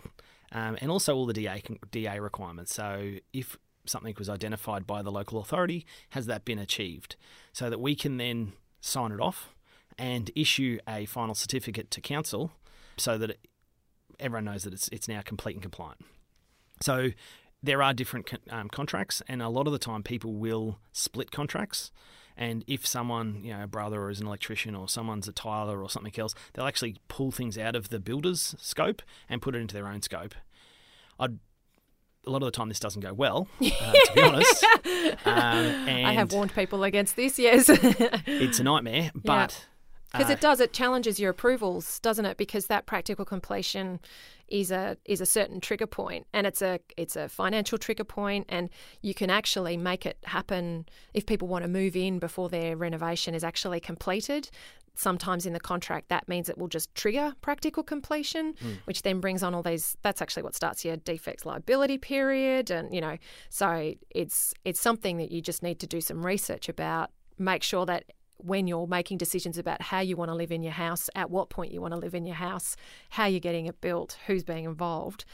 Um, and also all the DA DA requirements. So if something was identified by the local authority, has that been achieved? So that we can then sign it off and issue a final certificate to council, so that it, everyone knows that it's it's now complete and compliant. So there are different um, contracts, and a lot of the time people will split contracts. And if someone, you know, a brother or is an electrician or someone's a tiler or something else, they'll actually pull things out of the builder's scope and put it into their own scope. I'd a lot of the time this doesn't go well, uh, to be honest. Um, I have warned people against this. Yes, it's a nightmare, but because uh, it does, it challenges your approvals, doesn't it? Because that practical completion is a is a certain trigger point, and it's a it's a financial trigger point, and you can actually make it happen if people want to move in before their renovation is actually completed. Sometimes in the contract, that means it will just trigger practical completion, mm. which then brings on all these. That's actually what starts your defects liability period, and you know, so it's it's something that you just need to do some research about. Make sure that when you're making decisions about how you want to live in your house, at what point you want to live in your house, how you're getting it built, who's being involved,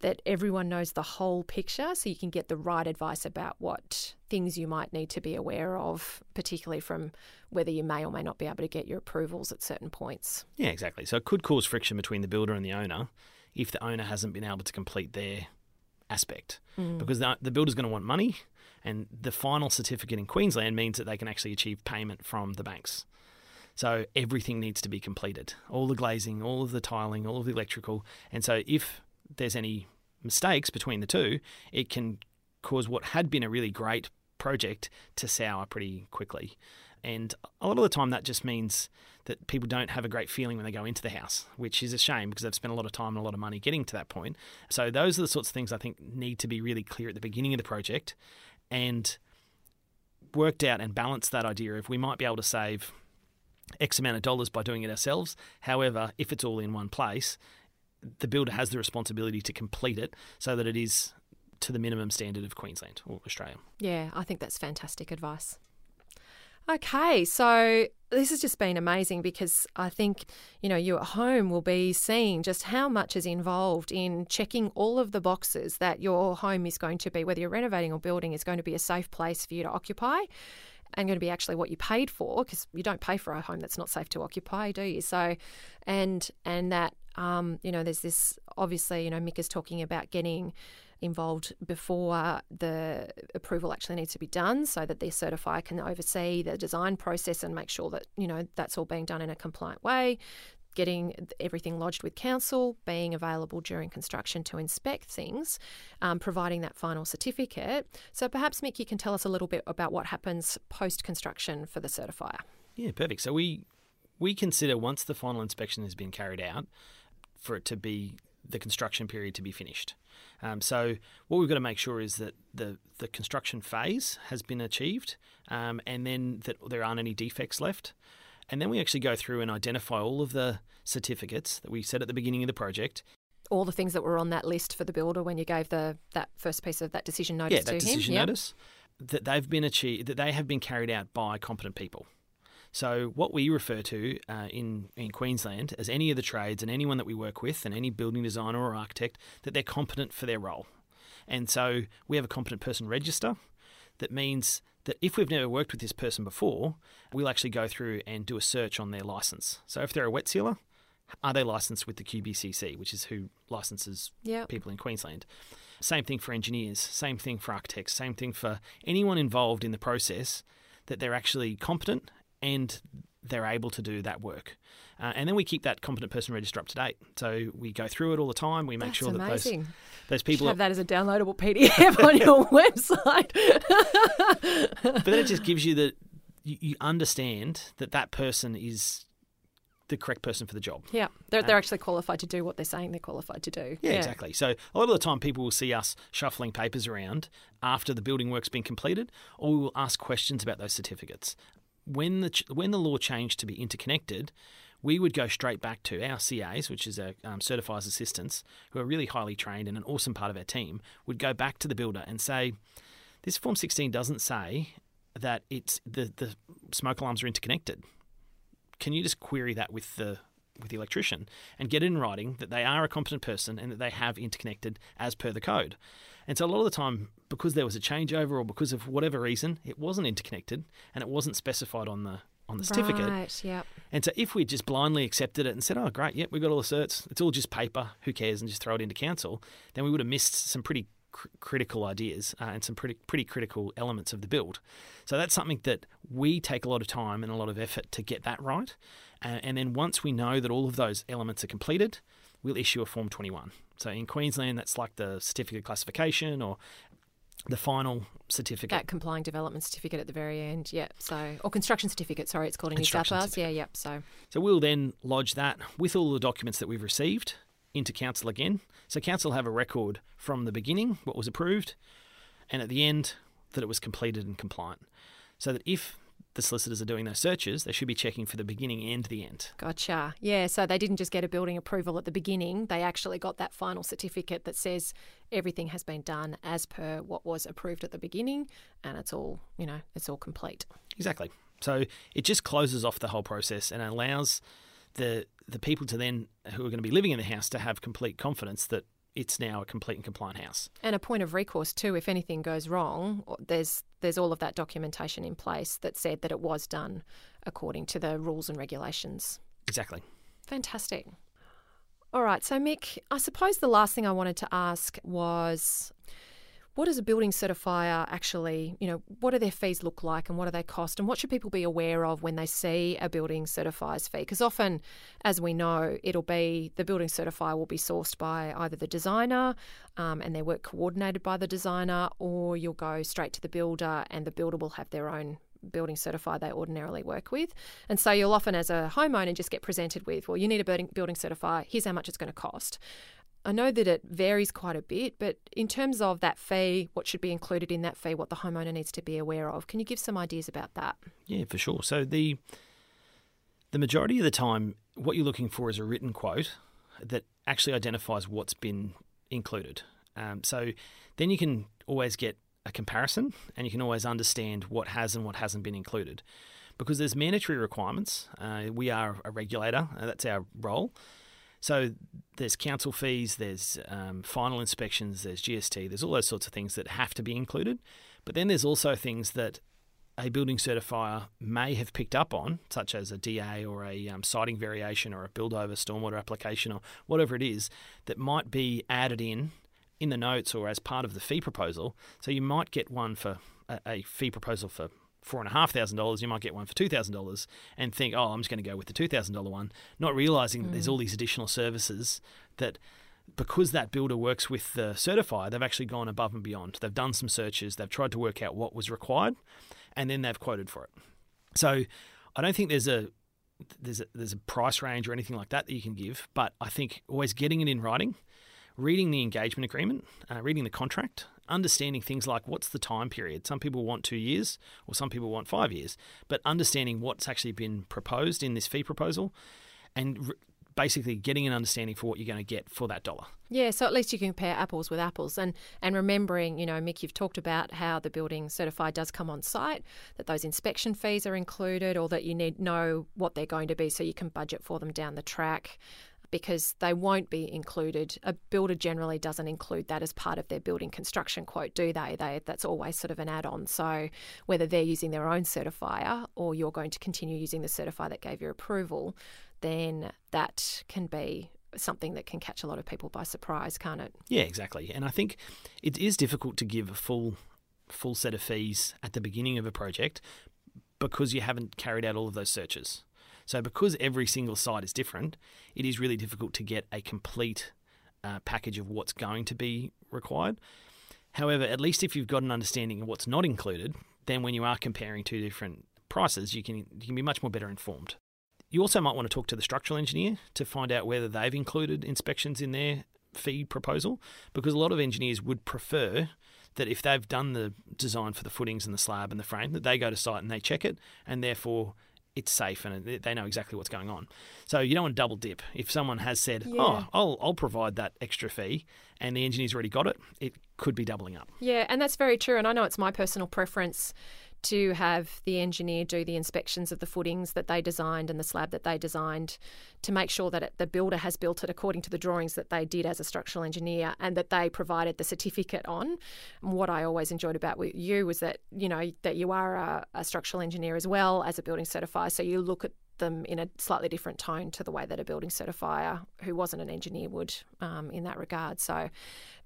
that everyone knows the whole picture so you can get the right advice about what things you might need to be aware of, particularly from whether you may or may not be able to get your approvals at certain points. Yeah, exactly. So it could cause friction between the builder and the owner if the owner hasn't been able to complete their aspect mm. because the, the builder's going to want money and the final certificate in Queensland means that they can actually achieve payment from the banks. So everything needs to be completed all the glazing, all of the tiling, all of the electrical. And so if there's any mistakes between the two, it can cause what had been a really great project to sour pretty quickly. And a lot of the time, that just means that people don't have a great feeling when they go into the house, which is a shame because they've spent a lot of time and a lot of money getting to that point. So, those are the sorts of things I think need to be really clear at the beginning of the project and worked out and balanced that idea of we might be able to save X amount of dollars by doing it ourselves. However, if it's all in one place, the builder has the responsibility to complete it so that it is to the minimum standard of Queensland or Australia. Yeah, I think that's fantastic advice. Okay, so this has just been amazing because I think, you know, you at home will be seeing just how much is involved in checking all of the boxes that your home is going to be, whether you're renovating or building, is going to be a safe place for you to occupy and going to be actually what you paid for because you don't pay for a home that's not safe to occupy, do you? So, and and that um, you know, there's this obviously, you know, Mick is talking about getting involved before the approval actually needs to be done so that the certifier can oversee the design process and make sure that you know that's all being done in a compliant way getting everything lodged with council, being available during construction to inspect things, um, providing that final certificate. So perhaps Mick, you can tell us a little bit about what happens post construction for the certifier. Yeah, perfect. So we we consider once the final inspection has been carried out for it to be the construction period to be finished. Um, so what we've got to make sure is that the the construction phase has been achieved, um, and then that there aren't any defects left. And then we actually go through and identify all of the certificates that we said at the beginning of the project. All the things that were on that list for the builder when you gave the that first piece of that decision notice yeah, that to decision him. notice that they've been achieved that they have been carried out by competent people. So, what we refer to uh, in, in Queensland as any of the trades and anyone that we work with, and any building designer or architect, that they're competent for their role. And so, we have a competent person register that means that if we've never worked with this person before, we'll actually go through and do a search on their license. So, if they're a wet sealer, are they licensed with the QBCC, which is who licenses Yep. people in Queensland? Same thing for engineers, same thing for architects, same thing for anyone involved in the process that they're actually competent and they're able to do that work. Uh, and then we keep that competent person register up to date. So we go through it all the time. We make That's sure that those, amazing. those people, have that as a downloadable PDF on your website. but then it just gives you the, you, you understand that that person is the correct person for the job. yeah, they're, they're actually qualified to do what they're saying they're qualified to do. Yeah, exactly. So a lot of the time, people will see us shuffling papers around after the building work's been completed, or we will ask questions about those certificates. When the when the law changed to be interconnected, we would go straight back to our CAs, which is our um, certifiers assistants, who are really highly trained and an awesome part of our team. Would go back to the builder and say, "This Form 16 doesn't say that it's the the smoke alarms are interconnected." can you just query that with the with the electrician and get it in writing that they are a competent person and that they have interconnected as per the code. And so a lot of the time, because there was a changeover or because of whatever reason, it wasn't interconnected and it wasn't specified on the on the certificate. Right, yeah. And so if we just blindly accepted it and said, "Oh, great, yep, we've got all the certs. It's all just paper. Who cares?" and just throw it into council, then we would have missed some pretty cr- critical ideas uh, and some pretty pretty critical elements of the build. So that's something that we take a lot of time and a lot of effort to get that right. Uh, and then once we know that all of those elements are completed, we'll issue a Form 21. So in Queensland, that's like the certificate classification or the final certificate. That complying development certificate at the very end, yeah. So, or construction certificate, sorry, it's called in New South Wales. Yeah, yep. So, So we'll then lodge that with all the documents that we've received into council again. So council have a record from the beginning, what was approved, and at the end that it was completed and compliant. So that if the solicitors are doing those searches, they should be checking for the beginning and the end. gotcha. Yeah, so they didn't just get a building approval at the beginning, they actually got that final certificate that says everything has been done as per what was approved at the beginning and it's all, you know, it's all complete. Exactly. So it just closes off the whole process and allows the the people to then who are going to be living in the house to have complete confidence that it's now a complete and compliant house. And a point of recourse too, if anything goes wrong, there's there's all of that documentation in place that said that it was done according to the rules and regulations. Exactly. Fantastic. All right, so Mick, I suppose the last thing I wanted to ask was what does a building certifier actually, you know, what do their fees look like and what do they cost and what should people be aware of when they see a building certifier's fee? Because often, as we know, it'll be the building certifier will be sourced by either the designer um, and their work coordinated by the designer, or you'll go straight to the builder and the builder will have their own building certifier they ordinarily work with. And so you'll often, as a homeowner, just get presented with, well, you need a building, building certifier, here's how much it's going to cost. I know that it varies quite a bit, but in terms of that fee, what should be included in that fee, what the homeowner needs to be aware of, can you give some ideas about that? Yeah, for sure. So the the majority of the time, what you're looking for is a written quote that actually identifies what's been included. Um, so then you can always get a comparison, and you can always understand what has and what hasn't been included, because there's mandatory requirements. Uh, we are a regulator; uh, that's our role. So there's council fees, there's um, final inspections, there's GST, there's all those sorts of things that have to be included. But then there's also things that a building certifier may have picked up on, such as a DA or a um, siting variation or a build over stormwater application or whatever it is, that might be added in in the notes or as part of the fee proposal. So you might get one for a, a fee proposal for four and a half thousand dollars, you might get one for two thousand dollars and think, oh, I'm just going to go with the two thousand dollar one, not realizing that there's all these additional services that because that builder works with the certifier, they've actually gone above and beyond. They've done some searches, they've tried to work out what was required, and then they've quoted for it. So I don't think there's a there's a, there's a price range or anything like that that you can give, but I think always getting it in writing, reading the engagement agreement, uh, reading the contract, understanding things like what's the time period. Some people want two years, or some people want five years, but understanding what's actually been proposed in this fee proposal, and re- basically getting an understanding for what you're going to get for that dollar. Yeah, so at least you can compare apples with apples, and and remembering, you know, Mick, you've talked about how the building certified does come on site, that those inspection fees are included, or that you need know what they're going to be, so you can budget for them down the track because they won't be included. A builder generally doesn't include that as part of their building construction quote, do they? They that's always sort of an add-on. So whether they're using their own certifier or you're going to continue using the certifier that gave your approval, then that can be something that can catch a lot of people by surprise, can't it? Yeah, exactly. And I think it is difficult to give a full full set of fees at the beginning of a project because you haven't carried out all of those searches. So because every single site is different, it is really difficult to get a complete uh, package of what's going to be required. However, at least if you've got an understanding of what's not included, then when you are comparing two different prices, you can you can be much more better informed. You also might want to talk to the structural engineer to find out whether they've included inspections in their fee proposal, because a lot of engineers would prefer that if they've done the design for the footings and the slab and the frame, that they go to site and they check it, and therefore it's safe and they know exactly what's going on. So you don't want to double dip. If someone has said, Yeah. "Oh, I'll I'll provide that extra fee," and the engineer's already got it, it could be doubling up. Yeah, and that's very true. And I know it's my personal preference to have the engineer do the inspections of the footings that they designed and the slab that they designed to make sure that it, the builder has built it according to the drawings that they did as a structural engineer and that they provided the certificate on. And what I always enjoyed about you was that you know that you are a, a structural engineer as well as a building certifier, so you look at them in a slightly different tone to the way that a building certifier who wasn't an engineer would um, in that regard. So,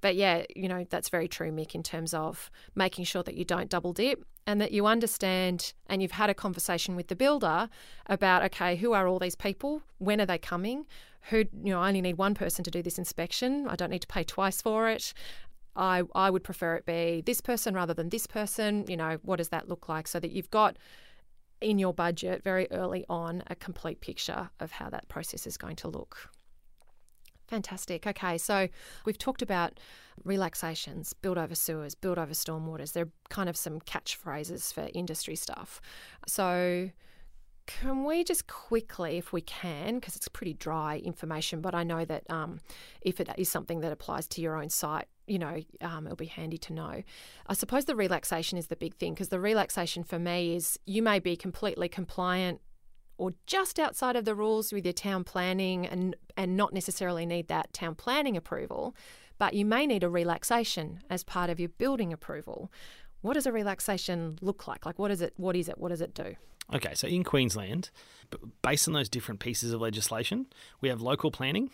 but yeah, you know, that's very true, Mick, in terms of making sure that you don't double dip and that you understand and you've had a conversation with the builder about, okay, who are all these people? When are they coming? Who, you know, I only need one person to do this inspection. I don't need to pay twice for it. I, I would prefer it be this person rather than this person. You know, what does that look like? So that you've got in your budget very early on a complete picture of how that process is going to look. Fantastic. Okay, so we've talked about relaxations, build over sewers, build over stormwaters. They're kind of some catchphrases for industry stuff. So, can we just quickly, if we can, because it's pretty dry information, but I know that um, if it is something that applies to your own site, you know, um, it'll be handy to know. I suppose the relaxation is the big thing because the relaxation for me is you may be completely compliant or just outside of the rules with your town planning and and not necessarily need that town planning approval, but you may need a relaxation as part of your building approval. What does a relaxation look like? Like what is it what is it? What does it do? Okay, so in Queensland, based on those different pieces of legislation, we have local planning,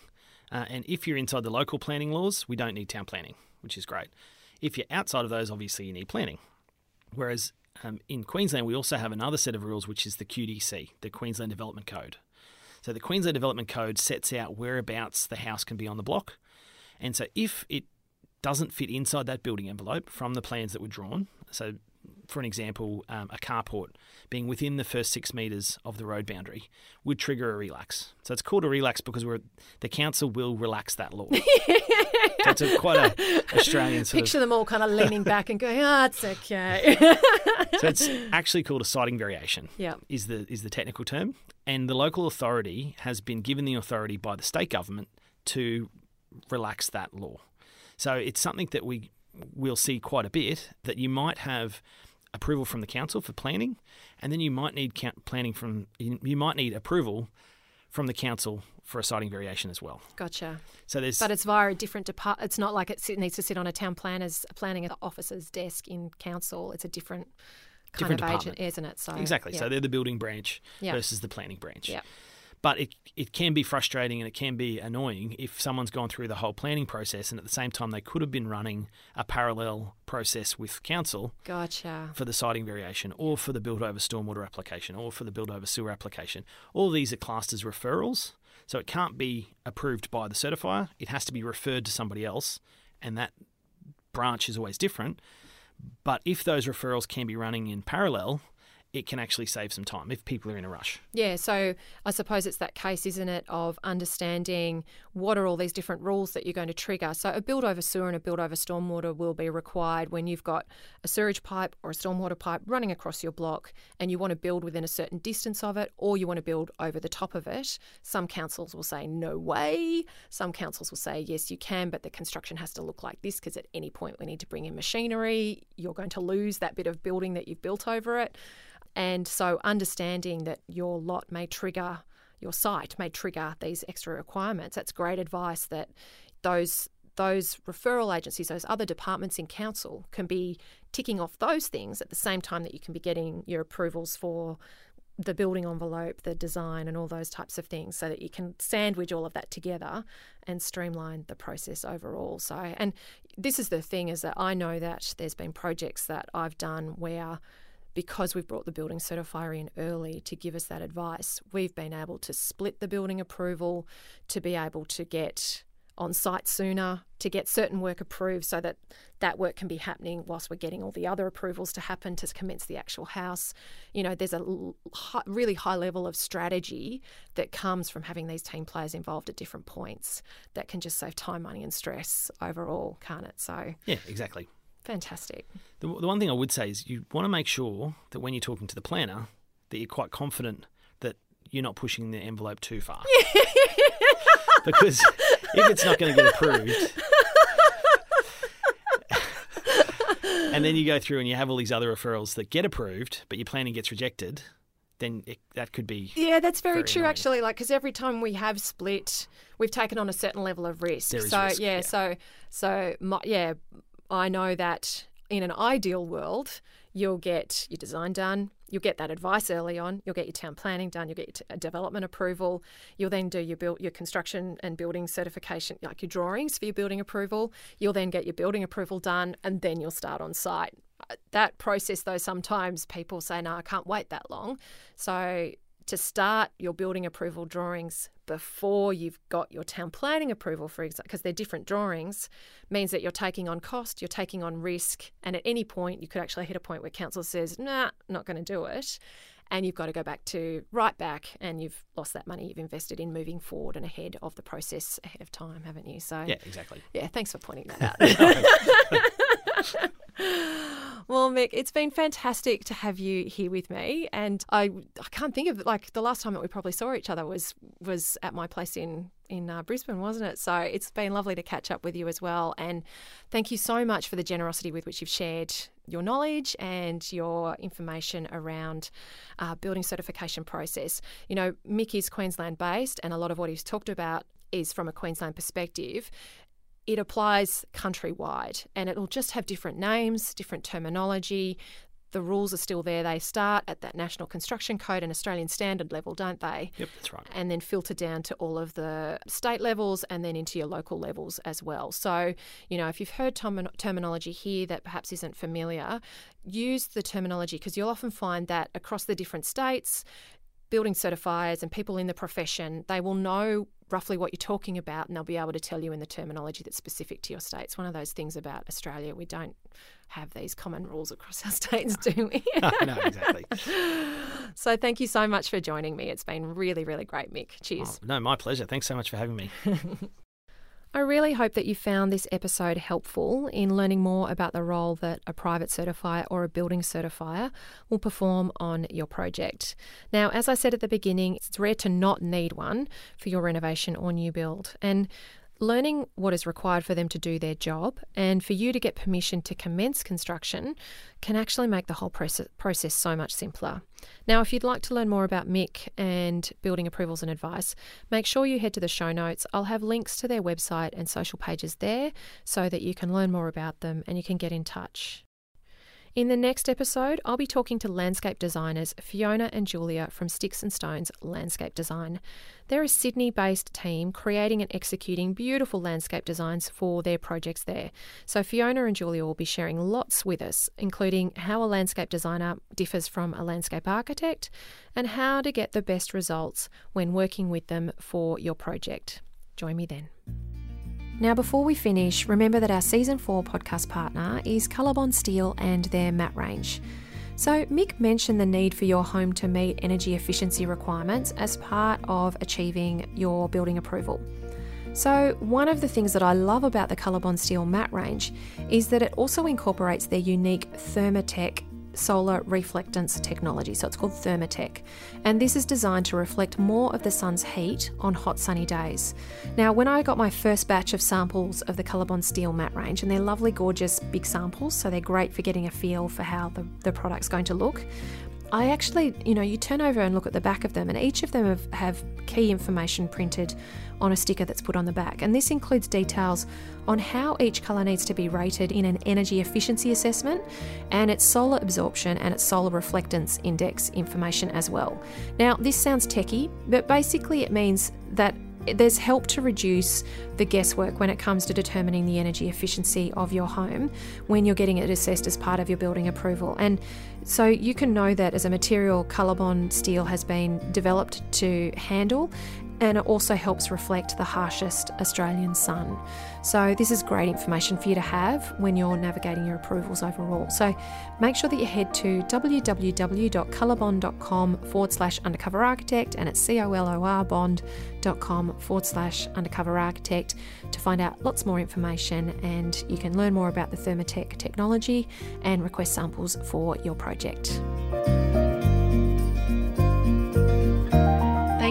uh, and if you're inside the local planning laws, we don't need town planning, which is great. If you're outside of those, obviously you need planning. Whereas um, in Queensland, we also have another set of rules, which is the QDC, the Queensland Development Code. So the Queensland Development Code sets out whereabouts the house can be on the block, and so if it doesn't fit inside that building envelope from the plans that were drawn, so for an example, um, a carport being within the first six metres of the road boundary would trigger a relax. So it's called a relax because we're, the council will relax that law. so it's a, quite a Australian sort Picture them all kind of leaning back and going, "Ah, it's okay." So it's actually called a siting variation. yeah. is the is the technical term, and the local authority has been given the authority by the state government to relax that law. So it's something that we will see quite a bit. That you might have approval from the council for planning, and then you might need planning from you might need approval from the council for a siting variation as well. Gotcha. So there's But it's via a different department. It's not like it needs to sit on a town planner's planning officer's desk in council. It's a different kind Different of agent, department. isn't it? So Exactly. yeah. So they're the building branch Yeah. versus the planning branch. Yeah. But it it can be frustrating and it can be annoying if someone's gone through the whole planning process and at the same time they could have been running a parallel process with council Gotcha. for the siting variation or for the build over stormwater application or for the build over sewer application. All these are classed as referrals. So it can't be approved by the certifier. It has to be referred to somebody else and that branch is always different. But if those referrals can be running in parallel, it can actually save some time if people are in a rush. Yeah, so I suppose it's that case, isn't it, of understanding what are all these different rules that you're going to trigger. So a build over sewer and a build over stormwater will be required when you've got a sewage pipe or a stormwater pipe running across your block and you want to build within a certain distance of it or you want to build over the top of it. Some councils will say no way. Some councils will say yes, you can, but the construction has to look like this because at any point we need to bring in machinery. You're going to lose that bit of building that you've built over it. And so understanding that your lot may trigger, your site may trigger these extra requirements, that's great advice that those those referral agencies, those other departments in council can be ticking off those things at the same time that you can be getting your approvals for the building envelope, the design, and all those types of things, so that you can sandwich all of that together and streamline the process overall. So, and this is the thing is that I know that there's been projects that I've done where because we've brought the building certifier in early to give us that advice, we've been able to split the building approval to be able to get on site sooner, to get certain work approved so that that work can be happening whilst we're getting all the other approvals to happen to commence the actual house. You know, there's a really high level of strategy that comes from having these team players involved at different points that can just save time, money, and stress overall, can't it? So, yeah, exactly. Fantastic. The, the one thing I would say is you want to make sure that when you're talking to the planner, that you're quite confident that you're not pushing the envelope too far. because if it's not going to get approved, and then you go through and you have all these other referrals that get approved, but your planning gets rejected, then it, that could be. Yeah, that's very, very true, annoying. actually. Like, because every time we have split, we've taken on a certain level of risk. So risk, yeah, yeah, so so my, yeah, I know that in an ideal world, you'll get your design done, you'll get that advice early on, you'll get your town planning done, you'll get your uh, development approval, you'll then do your build, your construction and building certification, like your drawings for your building approval, you'll then get your building approval done, and then you'll start on site. Uh, that process, though, sometimes people say, "No, I can't wait that long." So to start your building approval drawings before you've got your town planning approval, for example, because they're different drawings, means that you're taking on cost, you're taking on risk, and at any point you could actually hit a point where council says, "Nah, not going to do it," and you've got to go back to right back, and you've lost that money you've invested in moving forward and ahead of the process ahead of time, haven't you? So yeah, exactly. Yeah, thanks for pointing that out. well, Mick, it's been fantastic to have you here with me, and I I can't think of like the last time that we probably saw each other was was at my place in in uh, Brisbane, wasn't it? So it's been lovely to catch up with you as well, and thank you so much for the generosity with which you've shared your knowledge and your information around uh, building certification process. You know, Mick is Queensland based, and a lot of what he's talked about is from a Queensland perspective it applies countrywide and it'll just have different names, different terminology. The rules are still there. They start at that National Construction Code and Australian Standard level, don't they? Yep, that's right. And then filter down to all of the state levels and then into your local levels as well. So, you know, if you've heard term- terminology here that perhaps isn't familiar, use the terminology because you'll often find that across the different states, building certifiers and people in the profession, they will know roughly what you're talking about and they'll be able to tell you in the terminology that's specific to your state. It's one of those things about Australia. We don't have these common rules across our states, do we? no, no, exactly. so thank you so much for joining me. It's been really, really great, Mick. Cheers. Oh, no, my pleasure. Thanks so much for having me. I really hope that you found this episode helpful in learning more about the role that a private certifier or a building certifier will perform on your project. Now, as I said at the beginning, it's rare to not need one for your renovation or new build. And learning what is required for them to do their job and for you to get permission to commence construction can actually make the whole process so much simpler. Now, if you'd like to learn more about Mick and building approvals and advice, make sure you head to the show notes. I'll have links to their website and social pages there so that you can learn more about them and you can get in touch. In the next episode, I'll be talking to landscape designers Fiona and Julia from Sticks and Stones Landscape Design. They're a Sydney based team creating and executing beautiful landscape designs for their projects there. So, Fiona and Julia will be sharing lots with us, including how a landscape designer differs from a landscape architect and how to get the best results when working with them for your project. Join me then. Now, before we finish, remember that our Season 4 podcast partner is Colorbond Steel and their matte range. So, Mick mentioned the need for your home to meet energy efficiency requirements as part of achieving your building approval. So, one of the things that I love about the Colorbond Steel mat range is that it also incorporates their unique Thermatech solar reflectance technology. So it's called Thermatech. And this is designed to reflect more of the sun's heat on hot sunny days. Now, when I got my first batch of samples of the Colorbond Steel mat range, and they're lovely, gorgeous, big samples, so they're great for getting a feel for how the, the product's going to look. I actually, you know, you turn over and look at the back of them, and each of them have, have key information printed on a sticker that's put on the back. And this includes details on how each colour needs to be rated in an energy efficiency assessment and its solar absorption and its solar reflectance index information as well. Now, this sounds techie, but basically it means that there's help to reduce the guesswork when it comes to determining the energy efficiency of your home when you're getting it assessed as part of your building approval. And so you can know that as a material, Colorbond steel has been developed to handle and it also helps reflect the harshest Australian sun. So, this is great information for you to have when you're navigating your approvals overall. So, make sure that you head to www.colorbond.com forward slash undercover architect and it's C O L O R bond.com forward slash undercover architect to find out lots more information and you can learn more about the Thermatech technology and request samples for your project.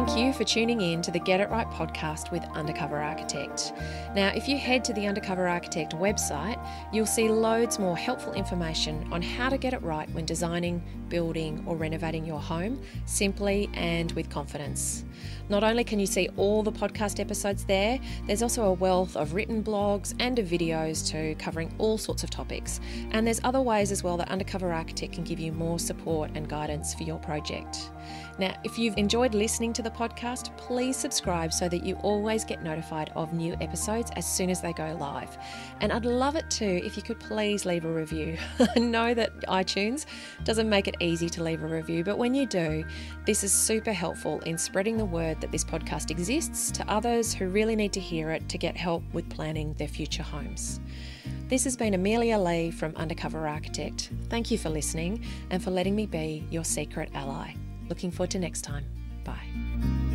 Thank you for tuning in to the Get It Right podcast with Undercover Architect. Now, if you head to the Undercover Architect website, you'll see loads more helpful information on how to get it right when designing, building, or renovating your home simply and with confidence. Not only can you see all the podcast episodes there, there's also a wealth of written blogs and of videos too, covering all sorts of topics. And there's other ways as well that Undercover Architect can give you more support and guidance for your project. Now, if you've enjoyed listening to the podcast, please subscribe so that you always get notified of new episodes as soon as they go live. And I'd love it too if you could please leave a review. I know that iTunes doesn't make it easy to leave a review, but when you do, this is super helpful in spreading the word that this podcast exists to others who really need to hear it to get help with planning their future homes. This has been Amelia Lee from Undercover Architect. Thank you for listening and for letting me be your secret ally. Looking forward to next time. Bye.